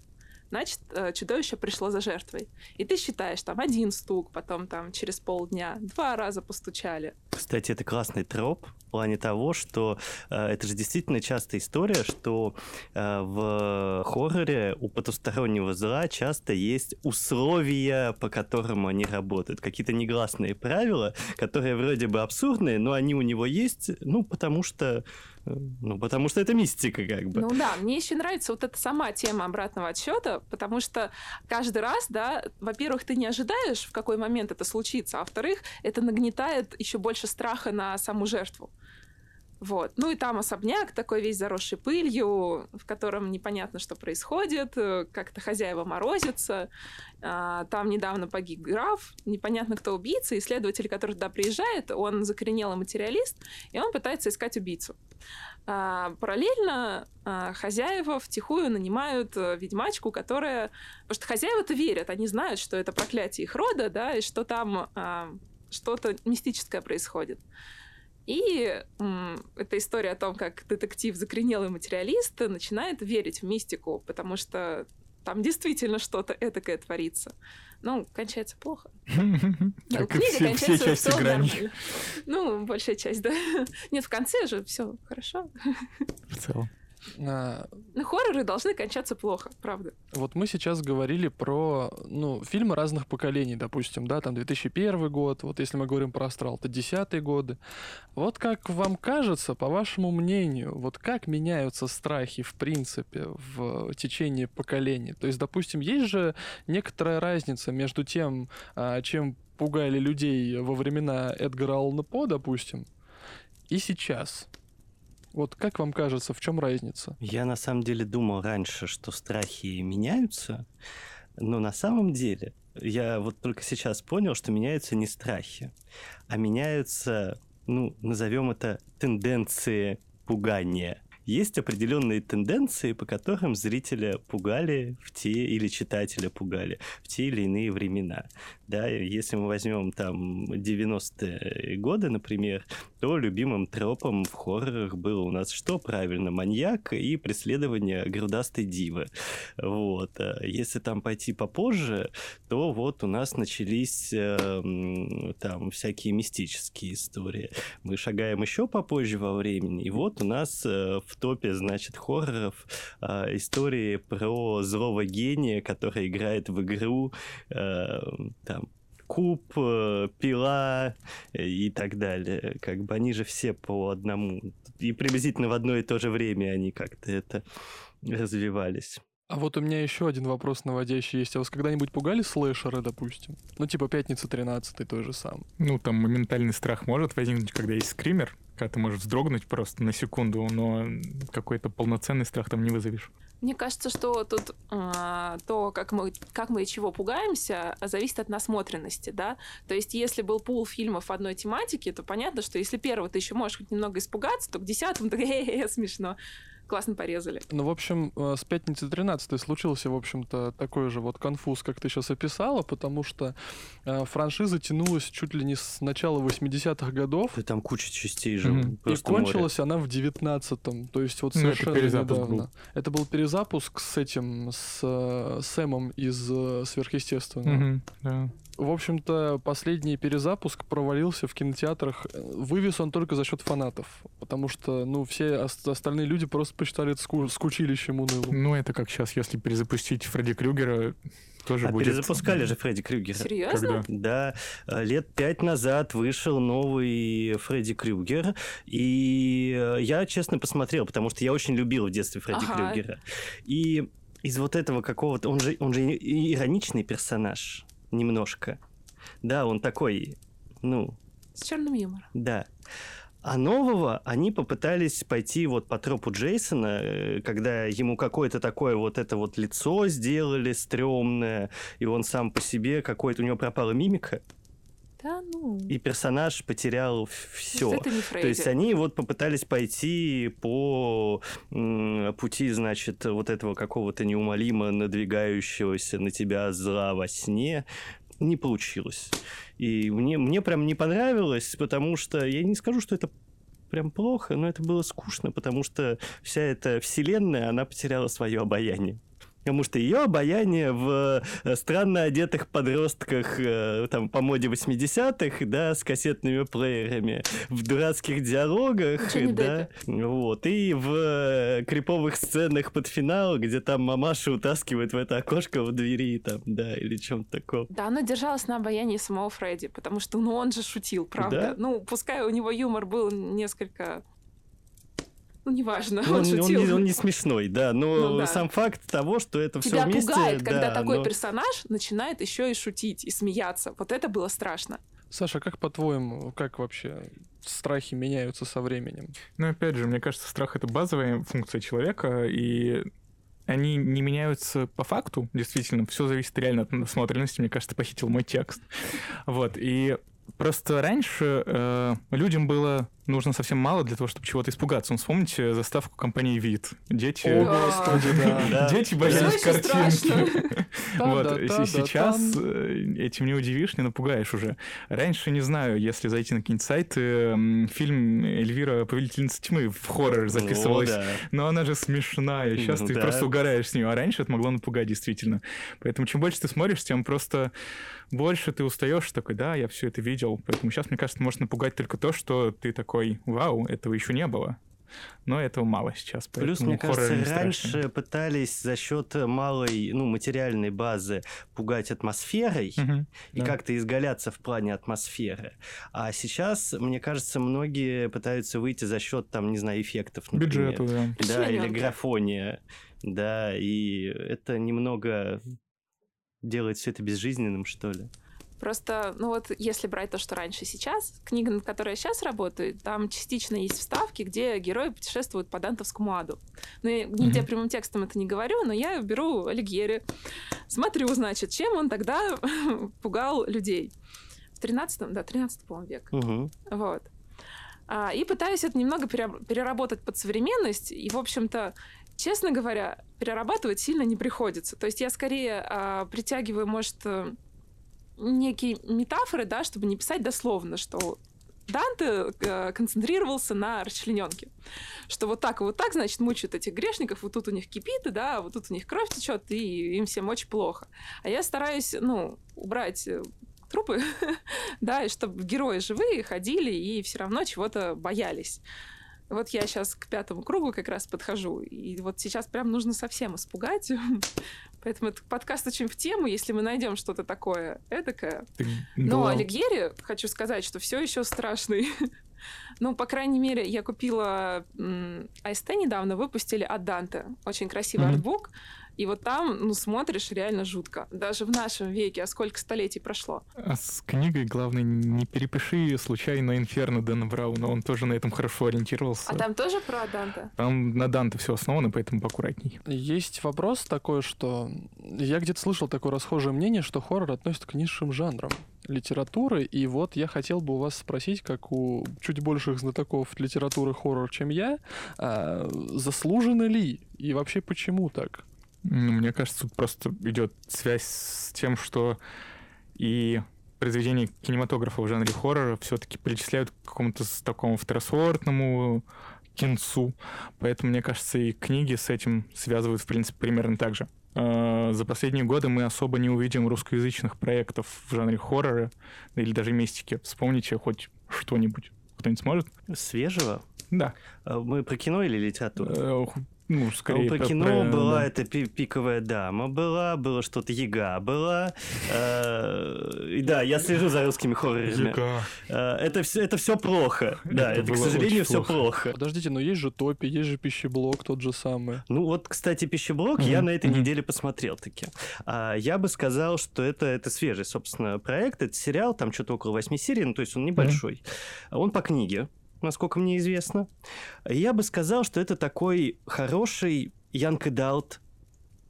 значит, э, чудовище пришло за жертвой. И ты считаешь, там, один стук, потом там через полдня два раза постучали. Кстати, это классный троп плане того, что э, это же действительно частая история, что э, в хорроре у потустороннего зла часто есть условия, по которым они работают. Какие-то негласные правила, которые вроде бы абсурдные, но они у него есть, ну, потому что ну, потому что это мистика, как бы. Ну да, мне еще нравится вот эта сама тема обратного отсчета, потому что каждый раз, да, во-первых, ты не ожидаешь, в какой момент это случится, а во-вторых, это нагнетает еще больше страха на саму жертву. Вот. Ну и там особняк такой весь заросший пылью, в котором непонятно, что происходит, как-то хозяева морозятся. А, там недавно погиб граф, непонятно, кто убийца. Исследователь, который туда приезжает, он закоренелый материалист, и он пытается искать убийцу. А, параллельно а, хозяева втихую нанимают э, ведьмачку, которая... Потому что хозяева-то верят, они знают, что это проклятие их рода, да, и что там что-то мистическое происходит. И м, эта история о том, как детектив закоренелый материалист начинает верить в мистику, потому что там действительно что-то этакое творится. Ну, кончается плохо. Как и все части грани. Ну, большая часть, да. Нет, в конце же все хорошо. В целом. А... Ну, хорроры должны кончаться плохо, правда. Вот мы сейчас говорили про, ну, фильмы разных поколений, допустим, да, там 2001 год, вот если мы говорим про «Астрал», то десятые годы. Вот как вам кажется, по вашему мнению, вот как меняются страхи, в принципе, в течение поколений? То есть, допустим, есть же некоторая разница между тем, а, чем пугали людей во времена Эдгара Аллана По, допустим, и сейчас. Вот как вам кажется, в чем разница? Я на самом деле думал раньше, что страхи меняются, но на самом деле я вот только сейчас понял, что меняются не страхи, а меняются, ну, назовем это тенденции пугания есть определенные тенденции, по которым зрителя пугали в те или читателя пугали в те или иные времена. Да, если мы возьмем там 90-е годы, например, то любимым тропом в хоррорах было у нас что? Правильно, маньяк и преследование грудастой дивы. Вот. А если там пойти попозже, то вот у нас начались э, там всякие мистические истории. Мы шагаем еще попозже во времени, и вот у нас э, в топе, значит, хорроров э, истории про злого гения, который играет в игру э, там куб, э, пила и так далее. Как бы они же все по одному. И приблизительно в одно и то же время они как-то это развивались. А вот у меня еще один вопрос наводящий есть. А вас когда-нибудь пугали слэшеры, допустим? Ну, типа «Пятница 13 той же сам. Ну, там моментальный страх может возникнуть, когда есть скример, когда ты можешь вздрогнуть просто на секунду, но какой-то полноценный страх там не вызовешь. Мне кажется, что тут э, то, как мы, как мы и чего пугаемся, зависит от насмотренности, да. То есть, если был пул фильмов одной тематики, то понятно, что если первого ты еще можешь хоть немного испугаться, то к десятому так смешно классно порезали. Ну, в общем, э, с пятницы 13 случился, в общем-то, такой же вот конфуз, как ты сейчас описала, потому что э, франшиза тянулась чуть ли не с начала 80-х годов. И там куча частей же. Mm-hmm. И кончилась море. она в 19-м, то есть вот ну, совершенно это недавно. Был. Это был перезапуск с этим, с э, Сэмом из «Сверхъестественного». Mm-hmm. Yeah. В общем-то, последний перезапуск провалился в кинотеатрах. Вывез он только за счет фанатов, потому что, ну, все остальные люди просто посчитали это ску- скучилищем унылым. Ну, это как сейчас, если перезапустить Фредди Крюгера, тоже а будет... перезапускали же Фредди Крюгера. Серьезно? Когда? Да. Лет пять назад вышел новый Фредди Крюгер, и э, я, честно, посмотрел, потому что я очень любил в детстве Фредди ага. Крюгера. И из вот этого какого-то... Он же, он же ироничный персонаж немножко. Да, он такой, ну... С черным юмором. Да. А нового они попытались пойти вот по тропу Джейсона, э, когда ему какое-то такое вот это вот лицо сделали стрёмное, и он сам по себе какой-то, у него пропала мимика. Да, ну. И персонаж потерял все. То есть, То есть они вот попытались пойти по пути, значит, вот этого какого-то неумолимо надвигающегося на тебя зла во сне, не получилось. И мне, мне прям не понравилось, потому что я не скажу, что это прям плохо, но это было скучно, потому что вся эта вселенная, она потеряла свое обаяние потому что ее обаяние в э, странно одетых подростках э, там по моде 80-х, да, с кассетными плеерами, в дурацких диалогах, да, вот, и в э, криповых сценах под финал, где там мамаша утаскивает в это окошко в двери, там, да, или чем-то таком. Да, она держалась на обаянии самого Фредди, потому что, ну, он же шутил, правда. Да? Ну, пускай у него юмор был несколько ну, неважно, ну, он, он шутил. Он, он не смешной, да, но ну, да. сам факт того, что это все Тебя вместе... пугает, да, когда такой но... персонаж начинает еще и шутить, и смеяться. Вот это было страшно. Саша, как по-твоему, как вообще страхи меняются со временем? Ну, опять же, мне кажется, страх — это базовая функция человека, и они не меняются по факту, действительно, все зависит реально от насмотренности, мне кажется, похитил мой текст. Вот, и просто раньше э, людям было нужно совсем мало для того, чтобы чего-то испугаться. Ну, вспомните заставку компании «Вид». Дети... О, господи, да. Дети боялись картинки. Вот, сейчас э, этим не удивишь, не напугаешь уже. Раньше, не знаю, если зайти на какие-нибудь сайты, фильм «Эльвира. Повелительница тьмы» в хоррор записывалась. Но она же смешная. Сейчас ты просто угораешь с нее. А раньше это могло напугать, действительно. Поэтому чем больше ты смотришь, тем просто больше ты устаешь такой, да, я все это видел. Поэтому сейчас, мне кажется, может напугать только то, что ты такой, вау, этого еще не было. Но этого мало сейчас. Плюс, мне кажется, раньше пытались за счет малой, ну, материальной базы пугать атмосферой угу, и да. как-то изгаляться в плане атмосферы. А сейчас, мне кажется, многие пытаются выйти за счет, там, не знаю, эффектов, например. Бюджету, да. Да, или графония. Да, и это немного делает все это безжизненным, что ли. Просто, ну вот, если брать то, что раньше сейчас, книга, над которой я сейчас работаю, там частично есть вставки, где герои путешествуют по дантовскому аду. Ну, я нигде mm-hmm. прямым текстом это не говорю, но я беру Алигьери, смотрю, значит, чем он тогда пугал людей. В 13 да, 13 по-моему, век. Mm-hmm. Вот. А, и пытаюсь это немного переработать под современность. И, в общем-то, честно говоря, перерабатывать сильно не приходится. То есть я скорее а, притягиваю, может, э, некие метафоры, да, чтобы не писать дословно, что Данте э, концентрировался на расчлененке. Что вот так и вот так, значит, мучают этих грешников, вот тут у них кипит, да, вот тут у них кровь течет, и им всем очень плохо. А я стараюсь, ну, убрать э, трупы, да, и чтобы герои живые ходили и все равно чего-то боялись. Вот я сейчас к пятому кругу как раз подхожу, и вот сейчас прям нужно совсем испугать. Поэтому этот подкаст очень в тему, если мы найдем что-то такое эдакое. Но Да. Алигьери, хочу сказать, что все еще страшный. Ну, по крайней мере, я купила м, АСТ недавно, выпустили от Данте. Очень красивый артбук. И вот там, ну, смотришь, реально жутко. Даже в нашем веке, а сколько столетий прошло. А с книгой, главное, не перепиши случайно Инферно Дэна Брауна, он тоже на этом хорошо ориентировался. А там тоже про Данте? Там на Данте все основано, поэтому поаккуратней. Есть вопрос такой, что я где-то слышал такое расхожее мнение, что хоррор относится к низшим жанрам литературы, и вот я хотел бы у вас спросить, как у чуть больших знатоков литературы хоррор, чем я, а, заслуженно ли и вообще почему так? Мне кажется, тут просто идет связь с тем, что и произведения кинематографа в жанре хоррора все-таки причисляют к какому-то такому второсортному кинцу. Поэтому, мне кажется, и книги с этим связывают, в принципе, примерно так же. Э, За последние годы мы особо не увидим русскоязычных проектов в жанре хоррора или даже мистики. Вспомните хоть что-нибудь. Кто-нибудь сможет? Свежего? Да. А Мы про кино или литературу? Ну, Ну, скорее про- кино про- была да. это пи- пиковая дама, была, было что-то Яга, была. э, да, я слежу за русскими хоррорами. Яга. Э, Это все, это все плохо. Да, Это это, к сожалению, все плохо. плохо. Подождите, но есть же Топи, есть же Пищеблок тот же самый. Ну вот, кстати, пищеблок я Мгм, на этой мгм. неделе посмотрел таки. А, я бы сказал, что это, это свежий, собственно, проект. Это сериал, там что-то около восьми серий, ну то есть он небольшой. Он по книге, насколько мне известно. Я бы сказал, что это такой хороший Янг Далт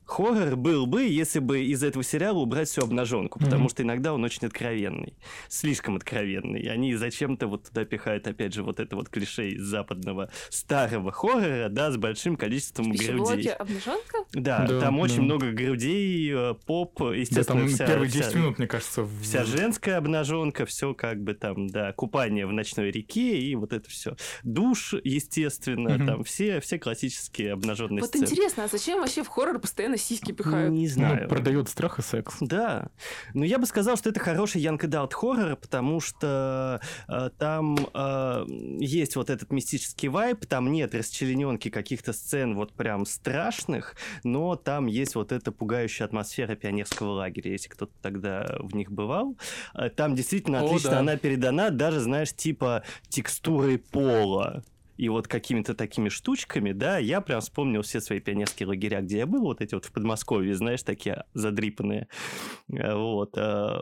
хоррор был бы, если бы из этого сериала убрать всю обнаженку, потому Мгм. что иногда он очень откровенный, слишком откровенный. И Они зачем-то вот туда пихают, опять же, вот это вот клише из западного старого хоррора, да, с большим количеством В грудей. обнаженка? Да, Да, там очень да. много грудей, э, поп, Да, естественно, там вся, первые вся- 10 минут, мне кажется, в- вся женская обнаженка, все как бы там, да, купание в ночной реке и вот это все. Душ, естественно, Мгм. там все, все классические обнаженные Вот сцены. интересно, а зачем вообще в хоррор постоянно сиськи пихают? Не ну, знаю. продает страх и секс. Да. Но я бы сказал, что это хороший Young Adult хоррор, потому что э, там э, есть вот этот мистический вайб, там нет расчлененки каких-то сцен вот прям страшных, но там есть вот эта пугающая атмосфера пионерского лагеря, если кто-то тогда в них бывал. Э, Там действительно О, отлично да. она передана, даже, знаешь, типа текстурой пола и вот какими-то такими штучками, да, я прям вспомнил все свои пионерские лагеря, где я был, вот эти вот в Подмосковье, знаешь, такие задрипанные. Э, Вот. э,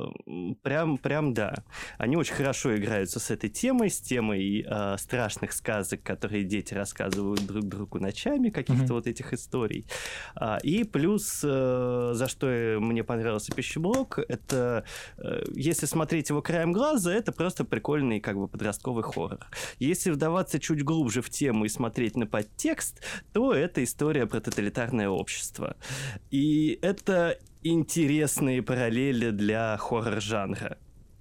Прям, прям, да. Они очень хорошо играются с этой темой, с темой э, страшных сказок, которые дети рассказывают друг другу ночами, каких-то Мгм. вот этих историй. А, И плюс, э, за что мне понравился пищеблок, это, э, если смотреть его краем глаза, это просто прикольный как бы подростковый хоррор. Если вдаваться чуть глубже в тему и смотреть на подтекст, то это история про тоталитарное общество. И это интересные параллели для хоррор-жанра.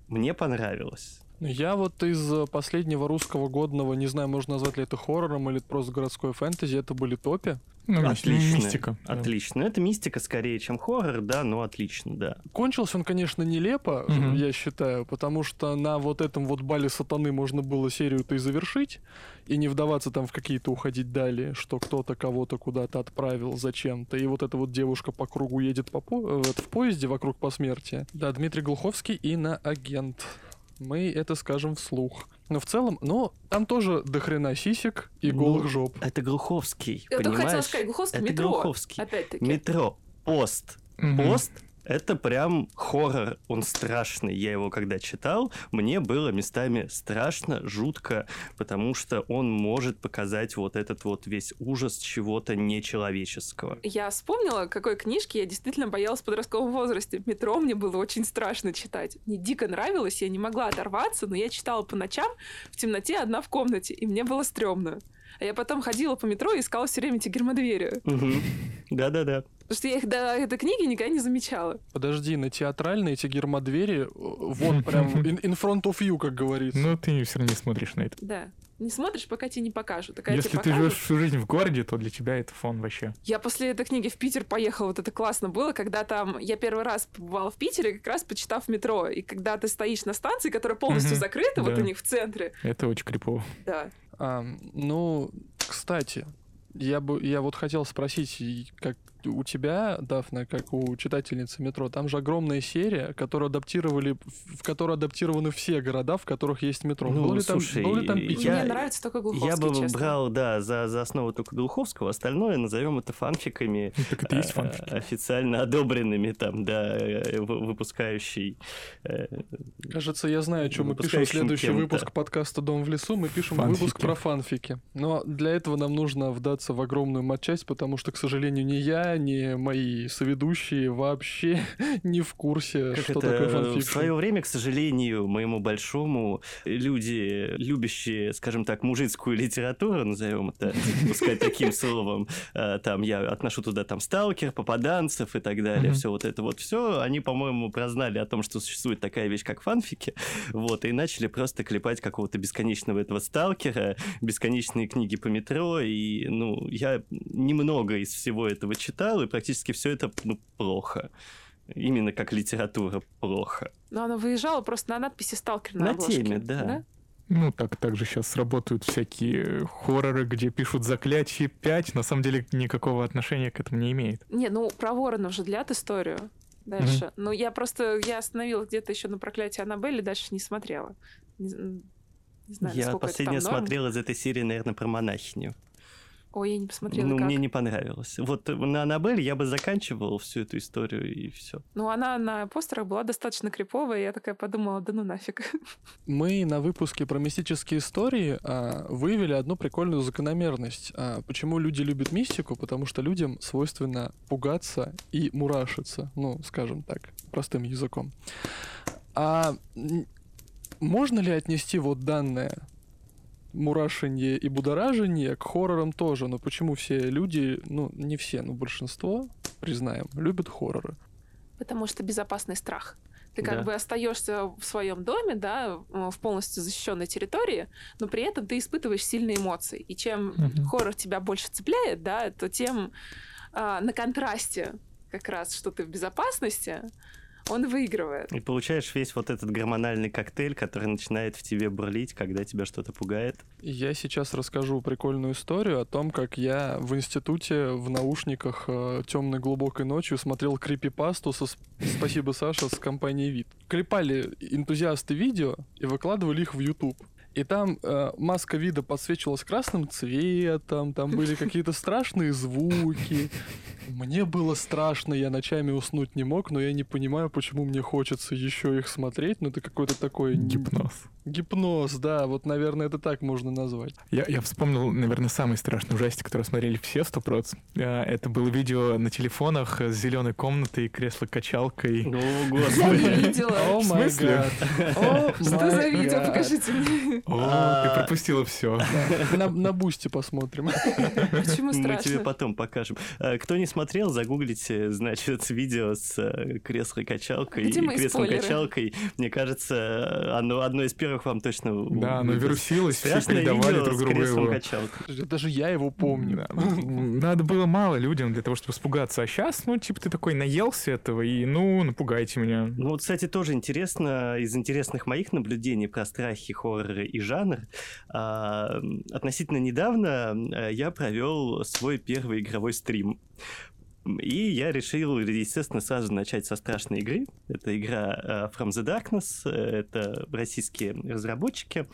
Мне понравилось. Я вот из э, последнего русского годного, не знаю, можно назвать ли это хоррором или просто городской фэнтези, это были Топи. Ну, Отлично. мистика. да. Отлично. Ну, Это мистика скорее, чем хоррор, да, но отлично, да. Кончился он, конечно, нелепо, Мгм. я считаю, потому что на вот этом вот бале сатаны можно было серию-то и завершить, и не вдаваться там в какие-то уходить далее, что кто-то кого-то куда-то отправил зачем-то, и вот эта вот девушка по кругу едет по по- э, в поезде вокруг посмертия. Да, Дмитрий Глуховский и на агент. Мы это скажем вслух. Но в целом, но там тоже дохрена сисек и Ну, голых жоп. Это Глуховский, Я только понимаешь? хотела сказать, Глуховский Это метро. Глуховский. Опять-таки. Метро. Пост. Мгм. Пост это прям хоррор, он страшный. Я его когда читал, мне было местами страшно, жутко, потому что он может показать вот этот вот весь ужас чего-то нечеловеческого. Я вспомнила, какой книжки я действительно боялась в подростковом возрасте. Метро мне было очень страшно читать. Мне дико нравилось, я не могла оторваться, но я читала по ночам в темноте одна в комнате, и мне было стрёмно. А я потом ходила по метро и искала все время эти гермодвери. Да-да-да. Потому что я их до этой книги никогда не замечала. Подожди, на театральные эти гермодвери, вот прям in, in front of you, как говорится. Ну, ты все равно не смотришь на это. Да. Не смотришь, пока тебе не покажут. Такая Если тебе ты покажут. живешь всю жизнь в городе, то для тебя это фон вообще. Я после этой книги в Питер поехала, вот это классно было, когда там я первый раз побывала в Питере, как раз почитав метро, и когда ты стоишь на станции, которая полностью закрыта, вот у них в центре, Это очень крипово. да. А, ну, кстати, я бы, я вот хотел спросить, как у тебя, Дафна, как у читательницы метро, там же огромная серия, которую адаптировали, в которой адаптированы все города, в которых есть метро. Ну, был ли слушай, там, был ли там Питер? Я- Мне нравится только Глуховский, Я бы честно. брал, да, за, за основу только Глуховского, остальное назовем это фанфиками, так это есть э, фанфики. официально одобренными там, да, э, вы- выпускающий. э, Кажется, я знаю, о чем мы пишем следующий выпуск подкаста «Дом в лесу». Мы пишем Фанфики. выпуск про фанфики. Но для этого нам нужно вдаться в огромную матчасть, потому что, к сожалению, ни я, ни мои соведущие вообще не в курсе, Как что это, такое в fanfiction. свое время, к сожалению, моему большому, люди, любящие, скажем так, мужицкую литературу, назовем это, пускай таким словом, э, там я отношу туда там сталкер, попаданцев и так далее, все вот это вот все, они, по-моему, прознали о том, что существует такая вещь, как фанфики, вот, и начали просто клепать какого-то бесконечного этого сталкера, бесконечные книги по метро, и, ну, я немного из всего этого читал, и практически все это, ну, плохо. Именно как литература плохо. Но она выезжала просто на надписи «Сталкер» на, На обложке, теме, да. Ну, так, так же сейчас работают всякие хорроры, где пишут заклятие 5, на самом деле никакого отношения к этому не имеет. Не, ну про воронов же длят историю дальше. Ну, я просто, я остановилась где-то еще на проклятие Аннабелли, дальше не смотрела. Не, не знаю, я последнее это там норм. смотрел из этой серии, наверное, про монахиню. Ой, я не посмотрела, ну, как. мне не понравилось. Вот на Аннабель я бы заканчивал всю эту историю и все. Ну, она на постерах была достаточно криповая, и я такая подумала, да ну нафиг. Мы на выпуске про мистические истории а, выявили одну прикольную закономерность. А, почему люди любят мистику? Потому что людям свойственно пугаться и мурашиться. Ну, скажем так, простым языком. А можно ли отнести вот данное мурашение и будоражение к хоррорам тоже? Но почему все люди, ну, не все, но большинство, признаем, любят хорроры? Потому что безопасный страх. Ты как Да. бы остаешься в своем доме, да, в полностью защищенной территории, но при этом ты испытываешь сильные эмоции. И чем Мгм. хоррор тебя больше цепляет, да, то тем а, на контрасте как раз, что ты в безопасности, он выигрывает. И получаешь весь вот этот гормональный коктейль, который начинает в тебе бурлить, когда тебя что-то пугает. Я сейчас расскажу прикольную историю о том, как я в институте в наушниках темной глубокой ночью смотрел крипипасту со спасибо Саша с компанией Вид. Клепали энтузиасты видео и выкладывали их в YouTube. И там э, маска вида подсвечивалась красным цветом, там были какие-то страшные звуки. Мне было страшно, я ночами уснуть не мог, но я не понимаю, почему мне хочется еще их смотреть. Ну, это какой-то такой... Гипноз. Гипноз, да, вот, наверное, это так можно назвать. Я, я вспомнил, наверное, самый страшный ужастик, который смотрели все сто проц. Это было видео на телефонах с зеленой комнатой, кресло-качалкой. Ну, Я не господи. видела. О В май смысле? гад. О Что за видео? Покажите мне. О, А. ты пропустила все. На, бусте посмотрим. Почему Мы тебе страшно? потом покажем. Э, Кто не смотрел, загуглите, значит, видео с э, креслом-качалкой Где и креслом-качалкой. Мне кажется, оно одно из первых вам точно Да, оно вирусилось, все передавали друг другу его. Даже я его помню. Да. Надо было мало людям для того, чтобы испугаться. А сейчас, ну, типа, ты такой наелся этого, и, ну, напугайте меня. Ну вот, кстати, тоже интересно, из интересных моих наблюдений про страхи, хорроры и жанр, а, относительно недавно э, я провел свой первый игровой стрим. И я решил, естественно, сразу начать со страшной игры. Это игра э, From the Darkness, э, это российские разработчики.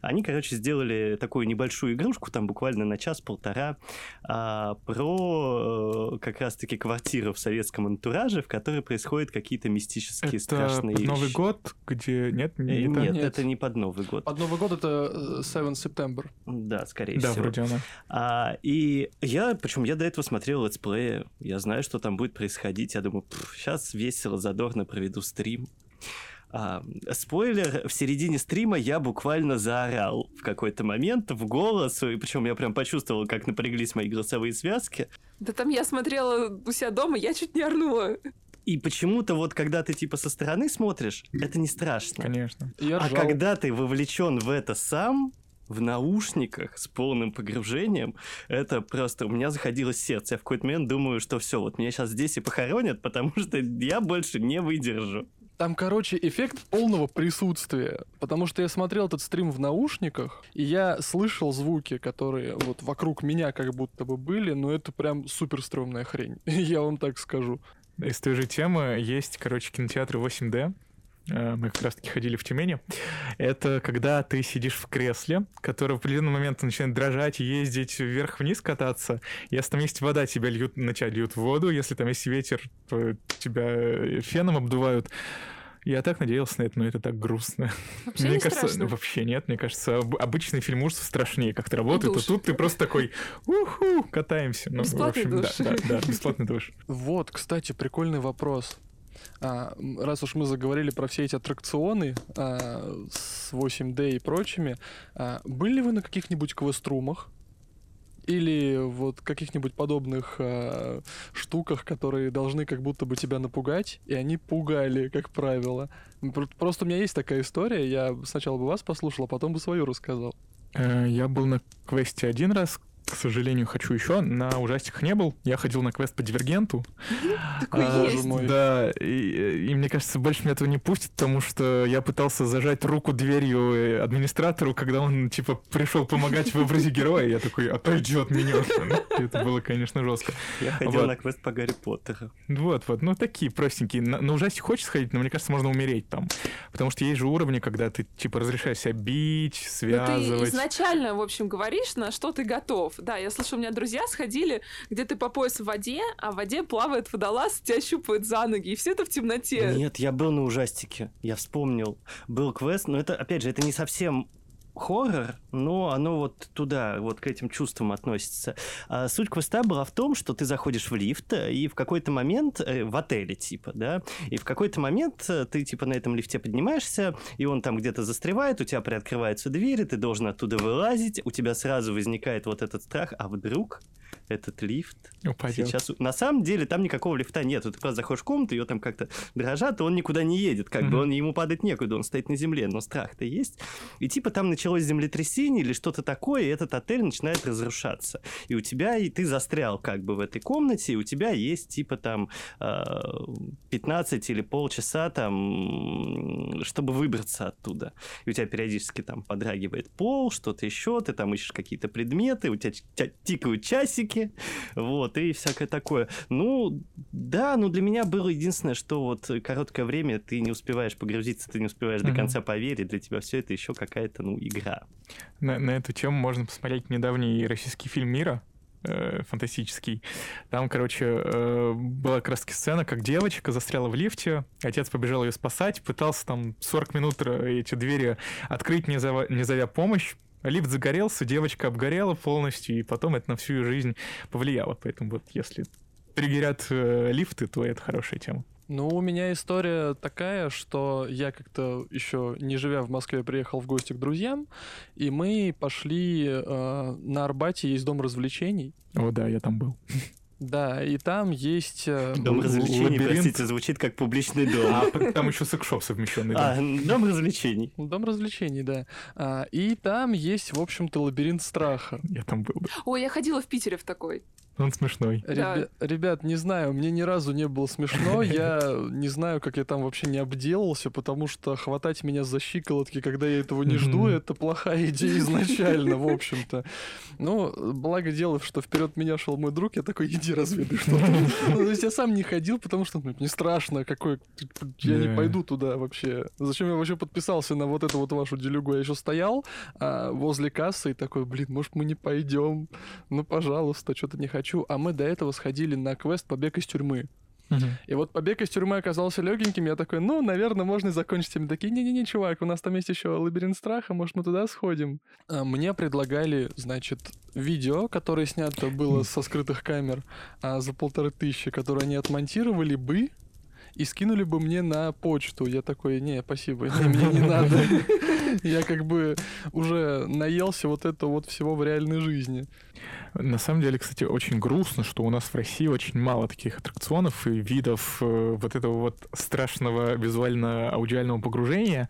Они, короче, сделали такую небольшую игрушку, там буквально на час-полтора, а, про э, как раз-таки квартиру в советском антураже, в которой происходят какие-то мистические Это страшные под Новый вещи. год, где... Нет, Э, не Нет, так? Нет. это не под Новый год. Под Новый год это э, 7 September. Да, скорее Да, всего. вроде она. А, и я, причем я до этого смотрел летсплеи, я знаю, что там будет происходить, я думаю, сейчас весело, задорно проведу стрим. А, спойлер, в середине стрима я буквально заорал в какой-то момент в голос, и причем я прям почувствовал, как напряглись мои голосовые связки. Да там я смотрела у себя дома, я чуть не орнула. И почему-то вот когда ты типа со стороны смотришь, это не страшно. Конечно. Я А ржал. когда ты вовлечен в это сам, в наушниках с полным погружением, это просто... У меня заходило сердце. Я в какой-то момент думаю, что все, вот меня сейчас здесь и похоронят, потому что я больше не выдержу. Там, короче, эффект полного присутствия. Потому что я смотрел этот стрим в наушниках, и я слышал звуки, которые вот вокруг меня как будто бы были, но это прям супер стрёмная хрень. Я вам так скажу. Из той же темы есть, короче, кинотеатры 8D. Э, мы как раз-таки ходили в Тюмени. Это когда ты сидишь в кресле, которое в определенный момент начинает дрожать, ездить вверх-вниз кататься. Если там есть вода, тебя льют, на тебя льют воду. Если там есть ветер, то тебя феном обдувают. Я так надеялся на это, но это так грустно. Вообще мне не кажется, страшно. вообще нет. Мне кажется, об- обычный фильм ужасов страшнее как-то работает. душ. А тут ты просто такой, уху, катаемся. Ну, в Бесплатный общем, душ. да, да, да, бесплатный душ. Вот, кстати, прикольный вопрос. А, раз уж мы заговорили про все эти аттракционы а, с 8D и прочими, а, были вы на каких-нибудь квеструмах? Или вот каких-нибудь подобных а, штуках, которые должны как будто бы тебя напугать, и они пугали, как правило. Пр- Просто у меня есть такая история, я сначала бы вас послушал, а потом бы свою рассказал. Э, Я был на квесте один раз, к сожалению, хочу еще. На ужастиках не был. Я ходил на квест по дивергенту. А. Да, и, и мне кажется, больше меня этого не пустят, потому что я пытался зажать руку дверью э, администратору, когда он, типа, пришел помогать в образе героя. Я такой, отойди от меня. Это было, конечно, жестко. Я ходил Вот. на квест по Гарри Поттеру. Вот, вот, ну такие простенькие. На, на ужастик хочется сходить, но мне кажется, можно умереть там. Потому что есть же уровни, когда ты, типа, разрешаешь себя бить, Ну, ты связывать. изначально, в общем, говоришь, на что ты готов. Да, я слышу, у меня друзья сходили, где ты по пояс в воде, а в воде плавает водолаз, тебя щупает за ноги, и все это в темноте. Нет, я был на ужастике. Я вспомнил. Был квест, но это, опять же, это не совсем хоррор, но оно вот туда, вот к этим чувствам относится. А суть квеста была в том, что ты заходишь в лифт, э, и в какой-то момент, э, в отеле типа, да, и в какой-то момент э, ты типа на этом лифте поднимаешься, и он там где-то застревает, у тебя приоткрываются двери, ты должен оттуда вылазить, у тебя сразу возникает вот этот страх, а вдруг этот лифт Упадет. Сейчас, на самом деле, там никакого лифта нет. Ты просто заходишь в комнату, ее там как-то дрожат, и он никуда не едет. Как бы Мгм. он ему падать некуда, он стоит на земле, но страх-то есть. И типа там началось землетрясение или что-то такое, и этот отель начинает разрушаться. И у тебя, и ты застрял как бы в этой комнате, и у тебя есть типа там э, 15 или полчаса там, чтобы выбраться оттуда. И у тебя периодически там подрагивает пол, что-то еще, ты там ищешь какие-то предметы, у тебя тикают часики, вот, и всякое такое. Ну, да, но для меня было единственное, что вот короткое время ты не успеваешь погрузиться, ты не успеваешь до конца поверить, для тебя все это еще какая-то, ну, игра. На, на эту тему можно посмотреть недавний российский фильм «Мира», э, фантастический. Там, короче, э, была как раз сцена, как девочка застряла в лифте, отец побежал ее спасать, пытался там 40 минут э, эти двери открыть, не зовя, не зовя помощь. Лифт загорелся, девочка обгорела полностью, и потом это на всю ее жизнь повлияло. Поэтому вот если триггерят э, лифты, то это хорошая тема. Ну, у меня история такая, что я как-то еще не живя в Москве приехал в гости к друзьям, и мы пошли э, на Арбате есть дом развлечений. О, да, я там был. Да, и там есть... э, Дом развлечений, лабиринт. простите, звучит как публичный дом. А там еще секшоп совмещенный. А, да. дом развлечений. Дом развлечений, да. А, и там есть, в общем-то, лабиринт страха. Я там был, да. Ой, я ходила в Питере в такой. Он смешной. Да. Ребя- Ребят, не знаю, мне ни разу не было смешно. Я не знаю, как я там вообще не обделался, потому что хватать меня за щиколотки, когда я этого не жду, это плохая идея изначально, в общем-то. Ну, благо дело, что вперед меня шел мой друг, я такой, иди разведай что-то. Ну, то есть я сам не ходил, потому что ну, не страшно, какой... Я не пойду туда вообще. Зачем я вообще подписался на вот эту вот вашу делюгу? Я еще стоял а, возле кассы и такой, блин, может мы не пойдем? Ну, пожалуйста, что-то не хочу. А мы до этого сходили на квест «Побег из тюрьмы». И вот побег из тюрьмы оказался легеньким, я такой, ну, наверное, можно и закончить. Они такие, не-не-не, чувак, у нас там есть еще лабиринт страха, может, мы туда сходим. А, Мне предлагали, значит, видео, которое снято было со скрытых камер а, за полторы тысячи, которое они отмонтировали бы и скинули бы мне на почту. Я такой, не, спасибо, не, мне не надо. Я как бы уже наелся вот этого вот всего в реальной жизни. На самом деле, кстати, очень грустно, что у нас в России очень мало таких аттракционов и видов э, вот этого вот страшного визуально-аудиального погружения,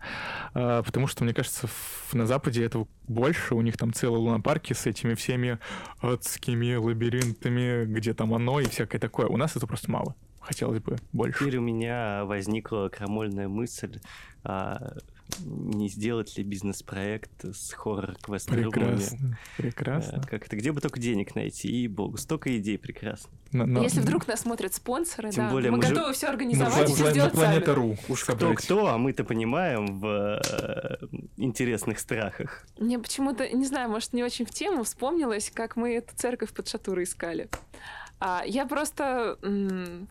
а, потому что, мне кажется, в- на Западе этого больше, у них там целые лунопарки с этими всеми адскими лабиринтами, где там оно и всякое такое. У нас это просто мало. Хотелось бы больше. Теперь у меня возникла крамольная мысль, а не сделать ли бизнес-проект с хоррор-квест-румами. Прекрасно, прекрасно. Как это, где бы только денег найти, и богу, столько идей прекрасно. На- на- Если вдруг нас смотрят спонсоры, Тем да, более мы мы же- готовы все на организовать пла- и все пла- на сделать сами. Уж кто-кто, а мы-то понимаем в э, интересных страхах. Мне почему-то, не знаю, может, не очень в тему вспомнилось, как мы эту церковь под шатурой искали. А, я просто м,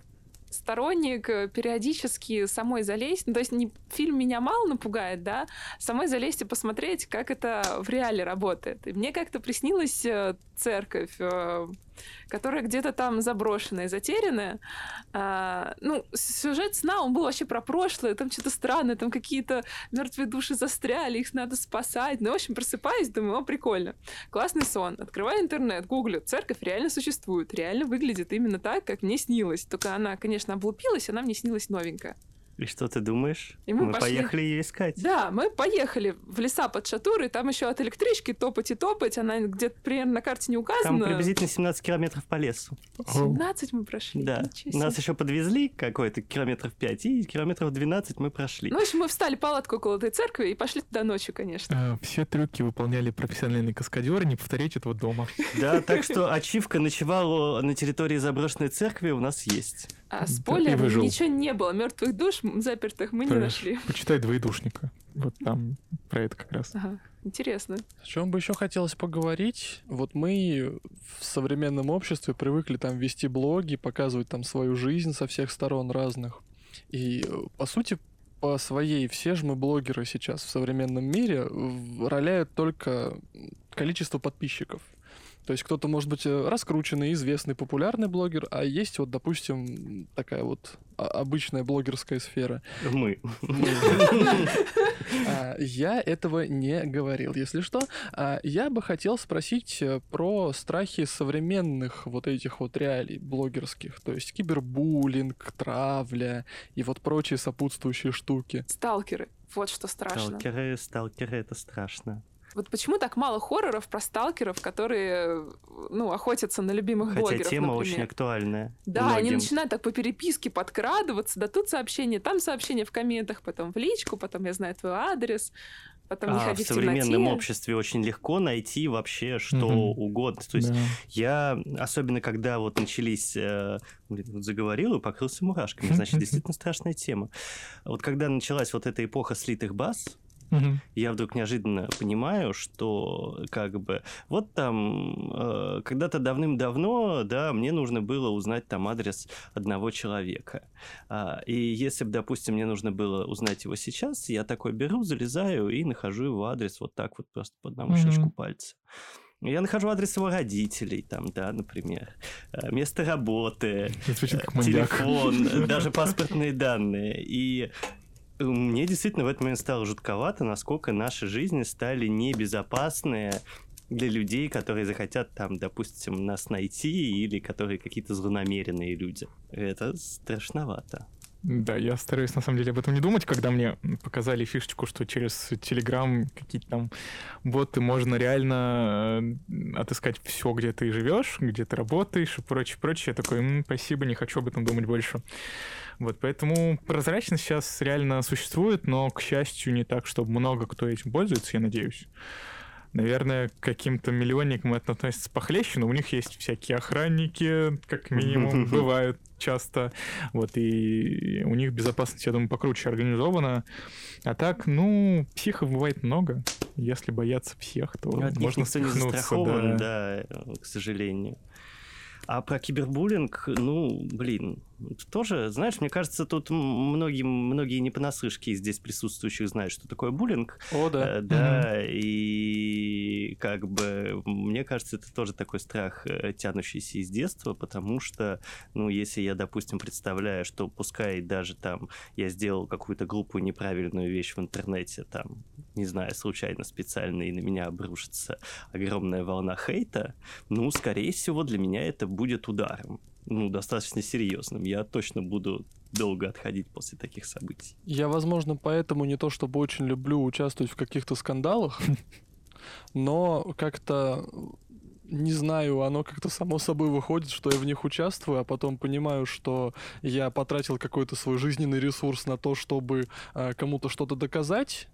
сторонник э, периодически самой залезть. Ну, то есть не, фильм меня мало напугает, да, самой залезть и посмотреть, как это в реале работает. И мне как-то приснилась э, церковь, э, которая где-то там заброшенная, затерянная. А, ну, сюжет сна, он был вообще про прошлое, там что-то странное, там какие-то мертвые души застряли, их надо спасать. Ну, в общем, просыпаюсь, думаю, о, прикольно. Классный сон. Открываю интернет, гуглю. Церковь реально существует, реально выглядит именно так, как мне снилось. Только она, конечно, облупилась, она мне снилась новенькая. И что ты думаешь? И мы пошли. поехали ее искать. Да, мы поехали в леса под Шатурой, там еще от электрички топать и топать, она где-то примерно на карте не Там указана. приблизительно 17 километров по лесу. Оу. 17 мы прошли. Да. Нас еще подвезли какой-то километров 5, и километров 12 мы прошли. Ну, в общем, мы встали палатку около этой церкви и пошли туда ночью, конечно. А, Все трюки выполняли профессиональные каскадеры, не повторять этого дома. Да, так что ачивка ночевала на территории заброшенной церкви у нас есть. А спойлер, ничего не было. Мертвых душ запертых мы не нашли. Почитай «Двоедушника». Вот там про это как раз. Ага, интересно. О чем бы еще хотелось поговорить? Вот мы в современном обществе привыкли там вести блоги, показывать там свою жизнь со всех сторон разных. И, э, по сути, по своей все же мы блогеры сейчас в современном мире роляют только количество подписчиков. То есть кто-то может быть э, раскрученный, известный, популярный блогер, а есть вот, допустим, такая вот а- обычная блогерская сфера. Мы. А, Я этого не говорил, если что. А, Я бы хотел спросить э, про страхи современных вот этих вот реалий блогерских, то есть кибербуллинг, травля и вот прочие сопутствующие штуки. Сталкеры. Вот что страшно. Сталкеры, сталкеры, это страшно. Вот почему так мало хорроров про сталкеров, которые, ну, охотятся на любимых Хотя блогеров, тема например. очень актуальная. Да, они многим. начинают так по переписке подкрадываться, да тут сообщение, там сообщение в комментах, потом в личку, потом я знаю твой адрес, потом не А, ходи в современном обществе очень легко найти вообще что Мгм. угодно. То есть Да. я, особенно когда вот начались, э, блин, вот заговорил и покрылся мурашками, значит, действительно страшная тема. Вот когда началась вот эта эпоха слитых баз, Мгм. я вдруг неожиданно понимаю, что как бы вот там э, когда-то давным-давно, да, мне нужно было узнать там адрес одного человека. А, и если бы, допустим, мне нужно было узнать его сейчас, я такой беру, залезаю и нахожу его адрес вот так вот просто по одному Мгм. щелчку пальца. Я нахожу адрес его родителей, там, да, например, э, место работы, маньяк. телефон, даже паспортные данные. И э, мне действительно в этот момент стало жутковато, насколько наши жизни стали небезопасные для людей, которые захотят там, допустим, нас найти, или которые какие-то злонамеренные люди. Это страшновато. Да, я стараюсь на самом деле об этом не думать, когда мне показали фишечку, что через Telegram какие-то там боты можно реально э, отыскать все, где ты живешь, где ты работаешь и прочее, прочее. Я такой, «М, спасибо, не хочу об этом думать больше. Вот, поэтому прозрачность сейчас реально существует, но, к счастью, не так, чтобы много кто этим пользуется, я надеюсь. Наверное, к каким-то миллионникам это относится похлеще, но у них есть всякие охранники, как минимум, бывают часто. Вот, и у них безопасность, я думаю, покруче организована. А так, ну, психов бывает много. Если бояться всех, то От них можно никто не застрахован, да. да, э, к сожалению. А про кибербуллинг, ну, блин, тоже, знаешь, мне кажется, тут м- многим, многие не понаслышке здесь присутствующих знают, что такое буллинг. О, да. Э, Да, и как бы мне кажется, это тоже такой страх, э, тянущийся из детства, потому что, ну, если я, допустим, представляю, что пускай даже там я сделал какую-то глупую неправильную вещь в интернете, там, не знаю, случайно, специально, и на меня обрушится огромная волна хейта, ну, скорее всего, для меня это будет ударом. Ну, достаточно серьезным. Я точно буду долго отходить после таких событий. Я, возможно, поэтому не то чтобы очень люблю участвовать в каких-то скандалах, но как-то не знаю, оно как-то само собой выходит, что я в них участвую, а потом понимаю, что я потратил какой-то свой жизненный ресурс на то, чтобы э, кому-то что-то доказать,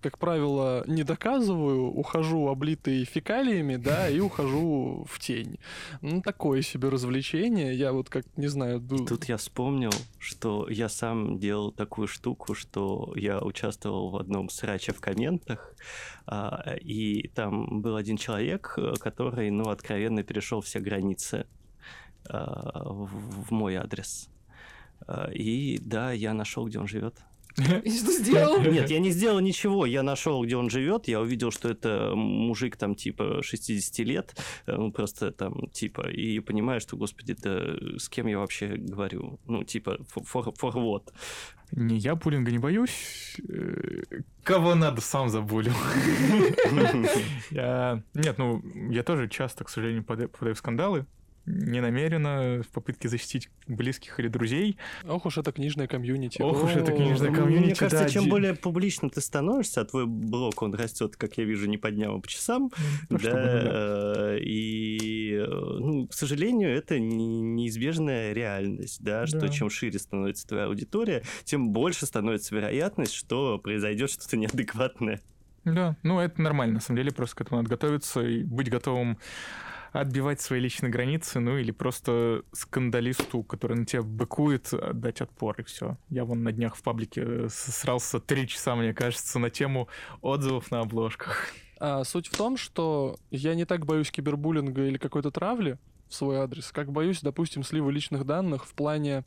как правило, не доказываю, ухожу облитый фекалиями, да, и ухожу в тень. Ну, такое себе развлечение. Я вот как, не знаю... Ду... Тут я вспомнил, что я сам делал такую штуку, что я участвовал в одном сраче в комментах, а, и там был один человек, который, ну, откровенно перешел все границы а, в, мой адрес. А, и да, я нашел, где он живет. И что сделал? Нет, я не сделал ничего. Я нашел, где он живет. Я увидел, что это мужик там типа 60 лет. э, Ну, просто там типа... И понимаю, что, господи, да с кем я вообще говорю? Ну, типа, for, for what? Не, я буллинга не боюсь. Э, Кого надо, сам забулил. Нет, ну, я тоже часто, к сожалению, попадаю в скандалы. Не намеренно, в попытке защитить близких или друзей. Ох уж это книжное комьюнити. Ох уж это книжное Ну, комьюнити, Мне кажется, да, чем ди- более публично ты становишься, а твой блог, он растет, как я вижу, не по дням, а по часам, Ну, да, э, и, э, ну, к сожалению, это не- неизбежная реальность, да, что Да. чем шире становится твоя аудитория, тем больше становится вероятность, что произойдет что-то неадекватное. Да, ну это нормально, на самом деле, просто к этому надо готовиться и быть готовым отбивать свои личные границы, ну или просто скандалисту, который на тебя быкует, дать отпор, и все. Я вон на днях в паблике э, срался три часа, мне кажется, на тему отзывов на обложках. А, суть в том, что я не так боюсь кибербуллинга или какой-то травли в свой адрес, как боюсь, допустим, слива личных данных в плане...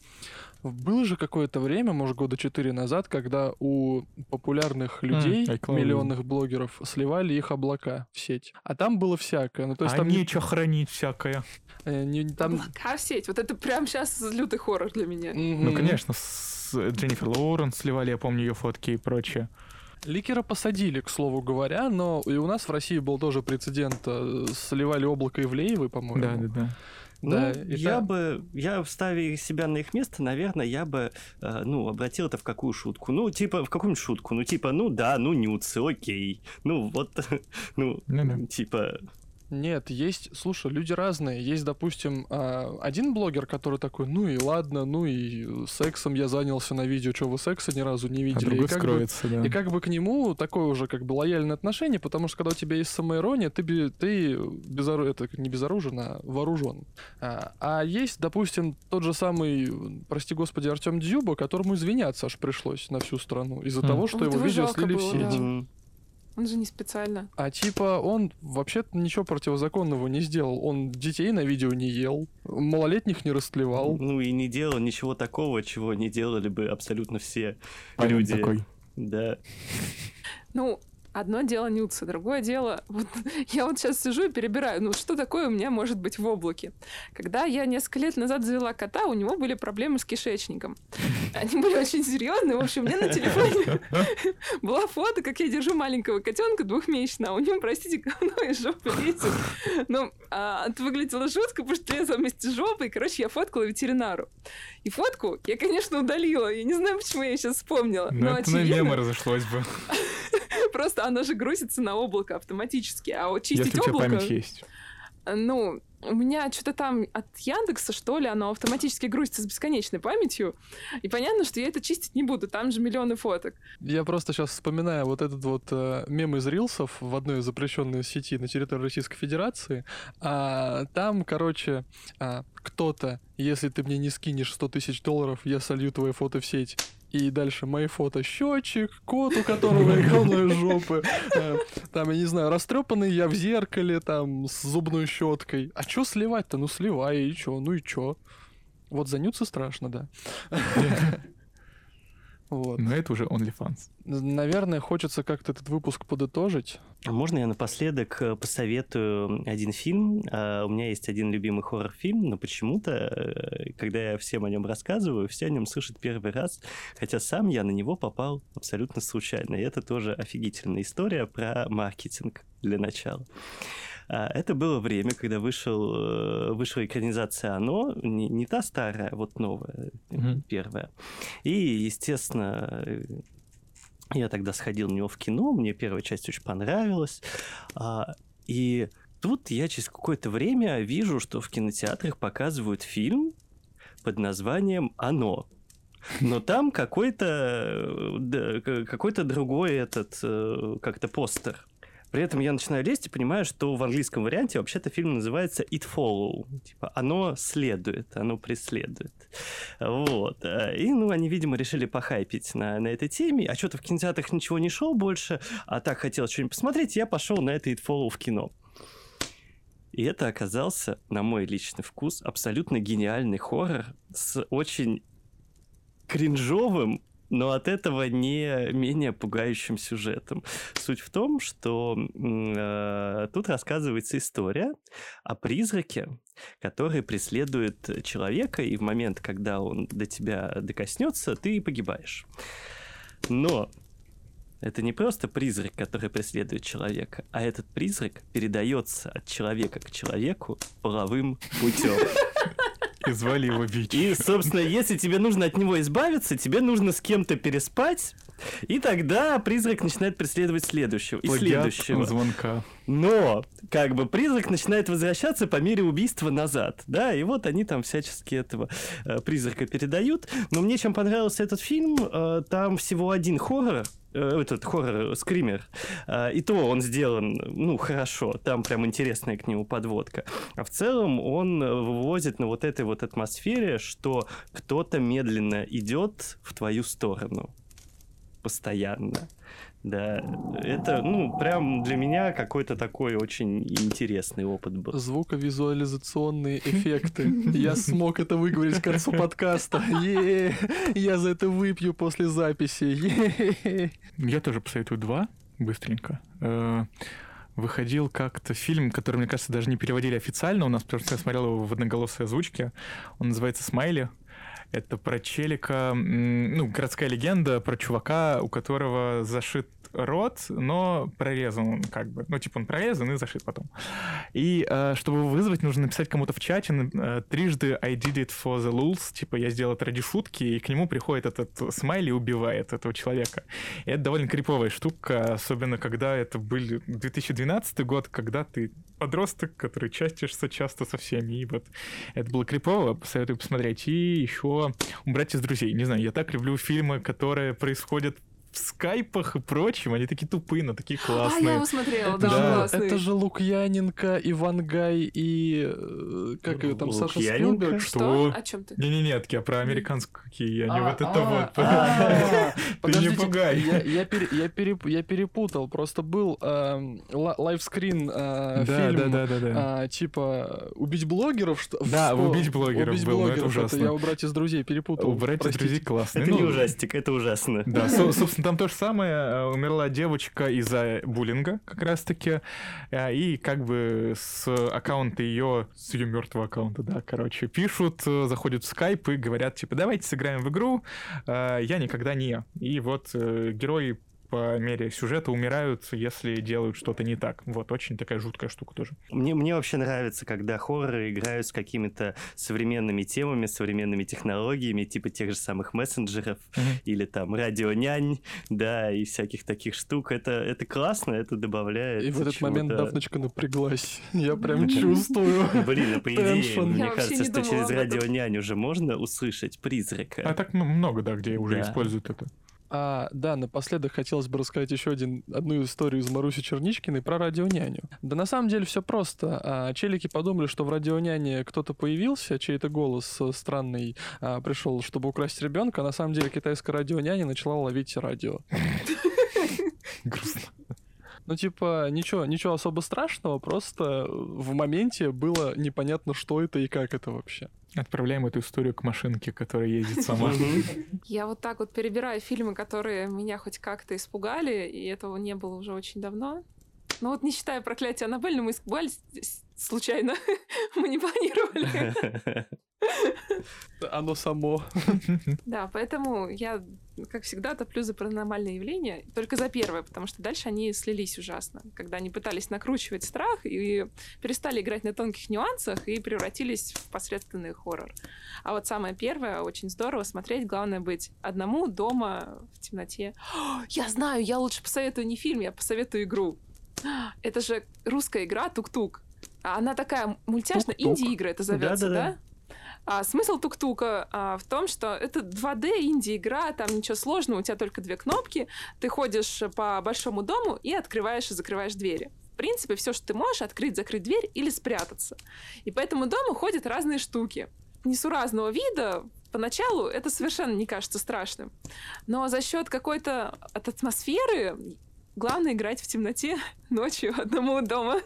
Было же какое-то время, может, года четыре назад, когда у популярных людей, iCloud. миллионных блогеров, сливали их облака в сеть. А там было всякое. Ну, то есть а там не- нечего хранить всякое. э, не- там... Облака в сеть. Вот это прям сейчас лютый хоррор для меня. Ну, Мгм. конечно, с Дженнифер Лоуренс сливали, я помню, ее фотки и прочее. Ликера посадили, к слову говоря, но и у нас в России был тоже прецедент. э, Сливали облако Ивлеевой, по-моему. Да, да, да. Да, ну, я та- бы, я ставя себя на их место, наверное, я бы, э, ну, обратил это в какую шутку? Ну, типа, в какую-нибудь шутку. Ну, типа, ну да, ну, нюцы, окей. Ну, вот, ну, Ну-да. типа, Нет, есть, слушай, люди разные. Есть, допустим, а, один блогер, который такой, ну и ладно, ну и сексом я занялся на видео, что вы секса ни разу не А видели. другой и, как бы, скроется, да. и как бы к нему такое уже как бы лояльное отношение, потому что когда у тебя есть самоирония, ты, ты безору... это не безоружен, а вооружен. А, а есть, допустим, тот же самый, прости господи, Артем Дзюба, которому извиняться аж пришлось на всю страну из-за Хм. того, что Вот его видео слили в было, сеть. да. Он же не специально. А типа он вообще-то ничего противозаконного не сделал. Он детей на видео не ел, малолетних не растлевал. ну и не делал ничего такого, чего не делали бы абсолютно все Парень люди. такой. Да. Ну, одно дело нюцы, другое дело... Вот я вот сейчас сижу и перебираю, ну что такое у меня может быть в облаке? Когда я несколько лет назад завела кота, у него были проблемы с кишечником. Они были очень серьезные. В общем, у меня на телефоне была фото, как я держу маленького котенка двухмесячного, а у него, простите, говно из жопы лезет. Ну, а, это выглядело жутко, потому что лезло вместе с жопой. Короче, я фоткала ветеринару. И фотку я, конечно, удалила. Я не знаю, почему я сейчас вспомнила. Ну, но, это на очевидно, мемы разошлось бы, Просто оно же грузится на облако автоматически. А вот чистить если у тебя облако... память есть. Ну, у меня что-то там от Яндекса, что ли, оно автоматически грузится с бесконечной памятью. И понятно, что я это чистить не буду, там же миллионы фоток. Я просто сейчас вспоминаю вот этот вот э, мем из рилсов в одной из запрещенной сети на территории Российской Федерации. А, там, короче, а, кто-то, если ты мне не скинешь 100 тысяч долларов, я солью твои фото в сеть. И дальше мои фото счетчик, кот, у которого огромные жопы. э, Там, я не знаю, растрепанный я в зеркале, там, с зубной щеткой. А чё сливать-то? Ну, сливай, и чё? Ну и чё? Вот за нюцы страшно, да. Вот. Но это уже OnlyFans. Наверное, хочется как-то этот выпуск подытожить. А Можно я напоследок э, посоветую один фильм? А, У меня есть один любимый хоррор-фильм, но почему-то, э, когда я всем о нем рассказываю, все о нем слышат первый раз, хотя сам я на него попал абсолютно случайно. И это тоже офигительная история про маркетинг для начала. А, Это было время, когда вышел, э, вышла экранизация «Оно», не, не та старая, а вот новая, э, Мгм. первая. И, естественно, э, я тогда сходил на него в кино, мне первая часть очень понравилась. А, И тут я через какое-то время вижу, что в кинотеатрах показывают фильм под названием «Оно». Но там какой-то да, какой-то другой этот э, как-то постер. При этом я начинаю лезть и понимаю, что в английском варианте вообще-то фильм называется It Follow. Типа, оно следует, оно преследует. Вот. И, ну, они, видимо, решили похайпить на, на этой теме. А что-то в кинотеатрах ничего не шел больше, а так хотел что-нибудь посмотреть, я пошел на это It Follow в кино. И это оказался, на мой личный вкус, абсолютно гениальный хоррор с очень кринжовым но от этого не менее пугающим сюжетом. Суть в том, что э, тут рассказывается история о призраке, который преследует человека, и в момент, когда он до тебя докоснется, ты погибаешь. Но это не просто призрак, который преследует человека, а этот призрак передается от человека к человеку половым путем. И звали его Вич. И, собственно, если тебе нужно от него избавиться, тебе нужно с кем-то переспать, и тогда призрак начинает преследовать следующего. И следующего. звонка. Но, как бы, призрак начинает возвращаться по мере убийства назад, да, и вот они там всячески этого э, призрака передают. Но мне чем понравился этот фильм, э, там всего один хоррор, этот хоррор скример, э, и то он сделан, ну, хорошо, там прям интересная к нему подводка. А в целом он вывозит на вот этой вот атмосфере, что кто-то медленно идет в твою сторону постоянно. Да, это, ну, прям для меня какой-то такой очень интересный опыт был. Звуковизуализационные эффекты. Я смог это выговорить к концу подкаста. Я за это выпью после записи. Я тоже посоветую два, быстренько. Э, выходил как-то фильм, который, мне кажется, даже не переводили официально у нас, потому что я смотрел его в одноголосой озвучке. Он называется «Смайли». Это про челика, ну, городская легенда про чувака, у которого зашит рот, но прорезан он как бы. Ну, типа он прорезан и зашит потом. И э, чтобы его вызвать, нужно написать кому-то в чате э, трижды I did it for the lulz, типа я сделал это ради шутки, и к нему приходит этот смайли и убивает этого человека. И это довольно криповая штука, особенно когда это был 2012 год, когда ты подросток, который чатишься часто со всеми, и вот это было крипово, посоветую посмотреть. И еще убрать из друзей. Не знаю, я так люблю фильмы, которые происходят в скайпах и прочем, они такие тупые, но такие классные. А, я его смотрела, да, да. классный. Это же Лукьяненко, Ивангай и... э, Как ее там, Саша Лукьяненко? Спилберг? Что? О чем ты? Не-не-не, такие а про американскую я не А, вот это а, вот. а, Ты не пугай. Я, я, пере- я переп- я перепутал. Просто был эм, ла- лайвскрин э, фильм, а, типа убить блогеров, Да, убить блогеров был, это ужасно. я убрать из друзей перепутал. Убрать из друзей классно. Это Ну, не ужастик, это ужасно. Да, со- собственно, там то же самое. Э, Умерла девочка из-за буллинга, как раз-таки. Э, И как бы с аккаунта ее, с ее мертвого аккаунта, да, короче, пишут, э, заходят в скайп и говорят, типа, давайте сыграем в игру, я никогда не. И вот герои по мере сюжета умирают, если делают что-то не так. Вот, очень такая жуткая штука тоже. Мне, мне вообще нравится, когда хорроры играют с какими-то современными темами, современными технологиями, типа тех же самых мессенджеров или там радионянь, да, и всяких таких штук. Это, это классно, это добавляет И в этот момент. Дафночка напряглась. Я прям чувствую. Блин, а по идее, мне кажется, что через радионянь уже можно услышать призрака. А так много, да, где уже используют это. А, да, напоследок хотелось бы рассказать еще один, одну историю из Маруси Черничкиной про радионяню. Да на самом деле все просто. А, челики подумали, что в радионяне кто-то появился, чей-то голос э, странный а, пришел, чтобы украсть ребенка, а на самом деле китайская радионяня начала ловить радио. Грустно. Ну, типа, ничего, ничего особо страшного, просто в моменте было непонятно, что это и как это вообще. Отправляем эту историю к машинке, которая ездит сама. Я вот так вот перебираю фильмы, которые меня хоть как-то испугали, и этого не было уже очень давно. Ну вот не считая проклятия Аннабель, но мы испугались случайно. мы не планировали. Оно само. Да, поэтому я, как всегда, топлю за паранормальные явления, только за первое, потому что дальше они слились ужасно, когда они пытались накручивать страх и перестали играть на тонких нюансах и превратились в посредственный хоррор. А вот самое первое, очень здорово смотреть, главное быть одному дома в темноте. О, я знаю, я лучше посоветую не фильм, я посоветую игру. Это же русская игра «Тук-тук». Она такая мультяшная, Тук-тук. инди-игры это зовется, Да-да-да. да? А, смысл тук-тука а, в том, что это 2D инди-игра, там ничего сложного, у тебя только две кнопки, ты ходишь по большому дому и открываешь и закрываешь двери. В принципе, все, что ты можешь, открыть, закрыть дверь или спрятаться. И по этому дому ходят разные штуки. Несуразного вида, поначалу это совершенно не кажется страшным. Но за счет какой-то от атмосферы главное играть в темноте ночью одному дома.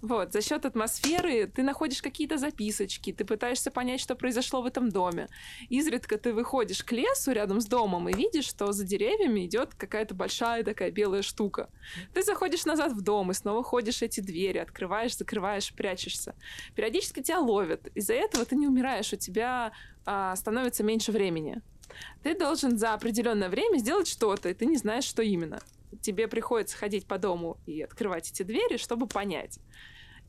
Вот, за счет атмосферы ты находишь какие-то записочки, ты пытаешься понять, что произошло в этом доме. Изредка ты выходишь к лесу рядом с домом и видишь, что за деревьями идет какая-то большая такая белая штука. Ты заходишь назад в дом и снова ходишь эти двери, открываешь, закрываешь, прячешься. Периодически тебя ловят. Из-за этого ты не умираешь, у тебя а, становится меньше времени. Ты должен за определенное время сделать что-то, и ты не знаешь, что именно. Тебе приходится ходить по дому и открывать эти двери, чтобы понять.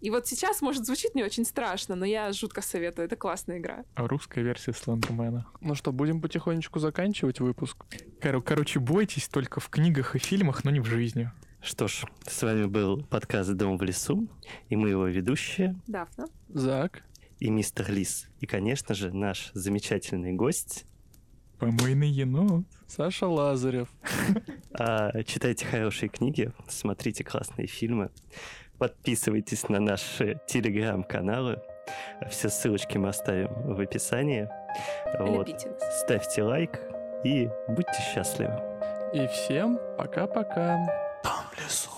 И вот сейчас, может, звучит не очень страшно, но я жутко советую. Это классная игра. А русская версия Слендермена. Ну что, будем потихонечку заканчивать выпуск? Кор- короче, бойтесь только в книгах и фильмах, но не в жизни. Что ж, с вами был подкаст «Дом в лесу», и мы его ведущие, Дафна. Зак. и мистер Лис. И, конечно же, наш замечательный гость. Помойный енот. Саша Лазарев. А, читайте хорошие книги, смотрите классные фильмы, подписывайтесь на наши телеграм-каналы. Все ссылочки мы оставим в описании. Вот. Ставьте лайк и будьте счастливы. И всем пока-пока. Там в лесу.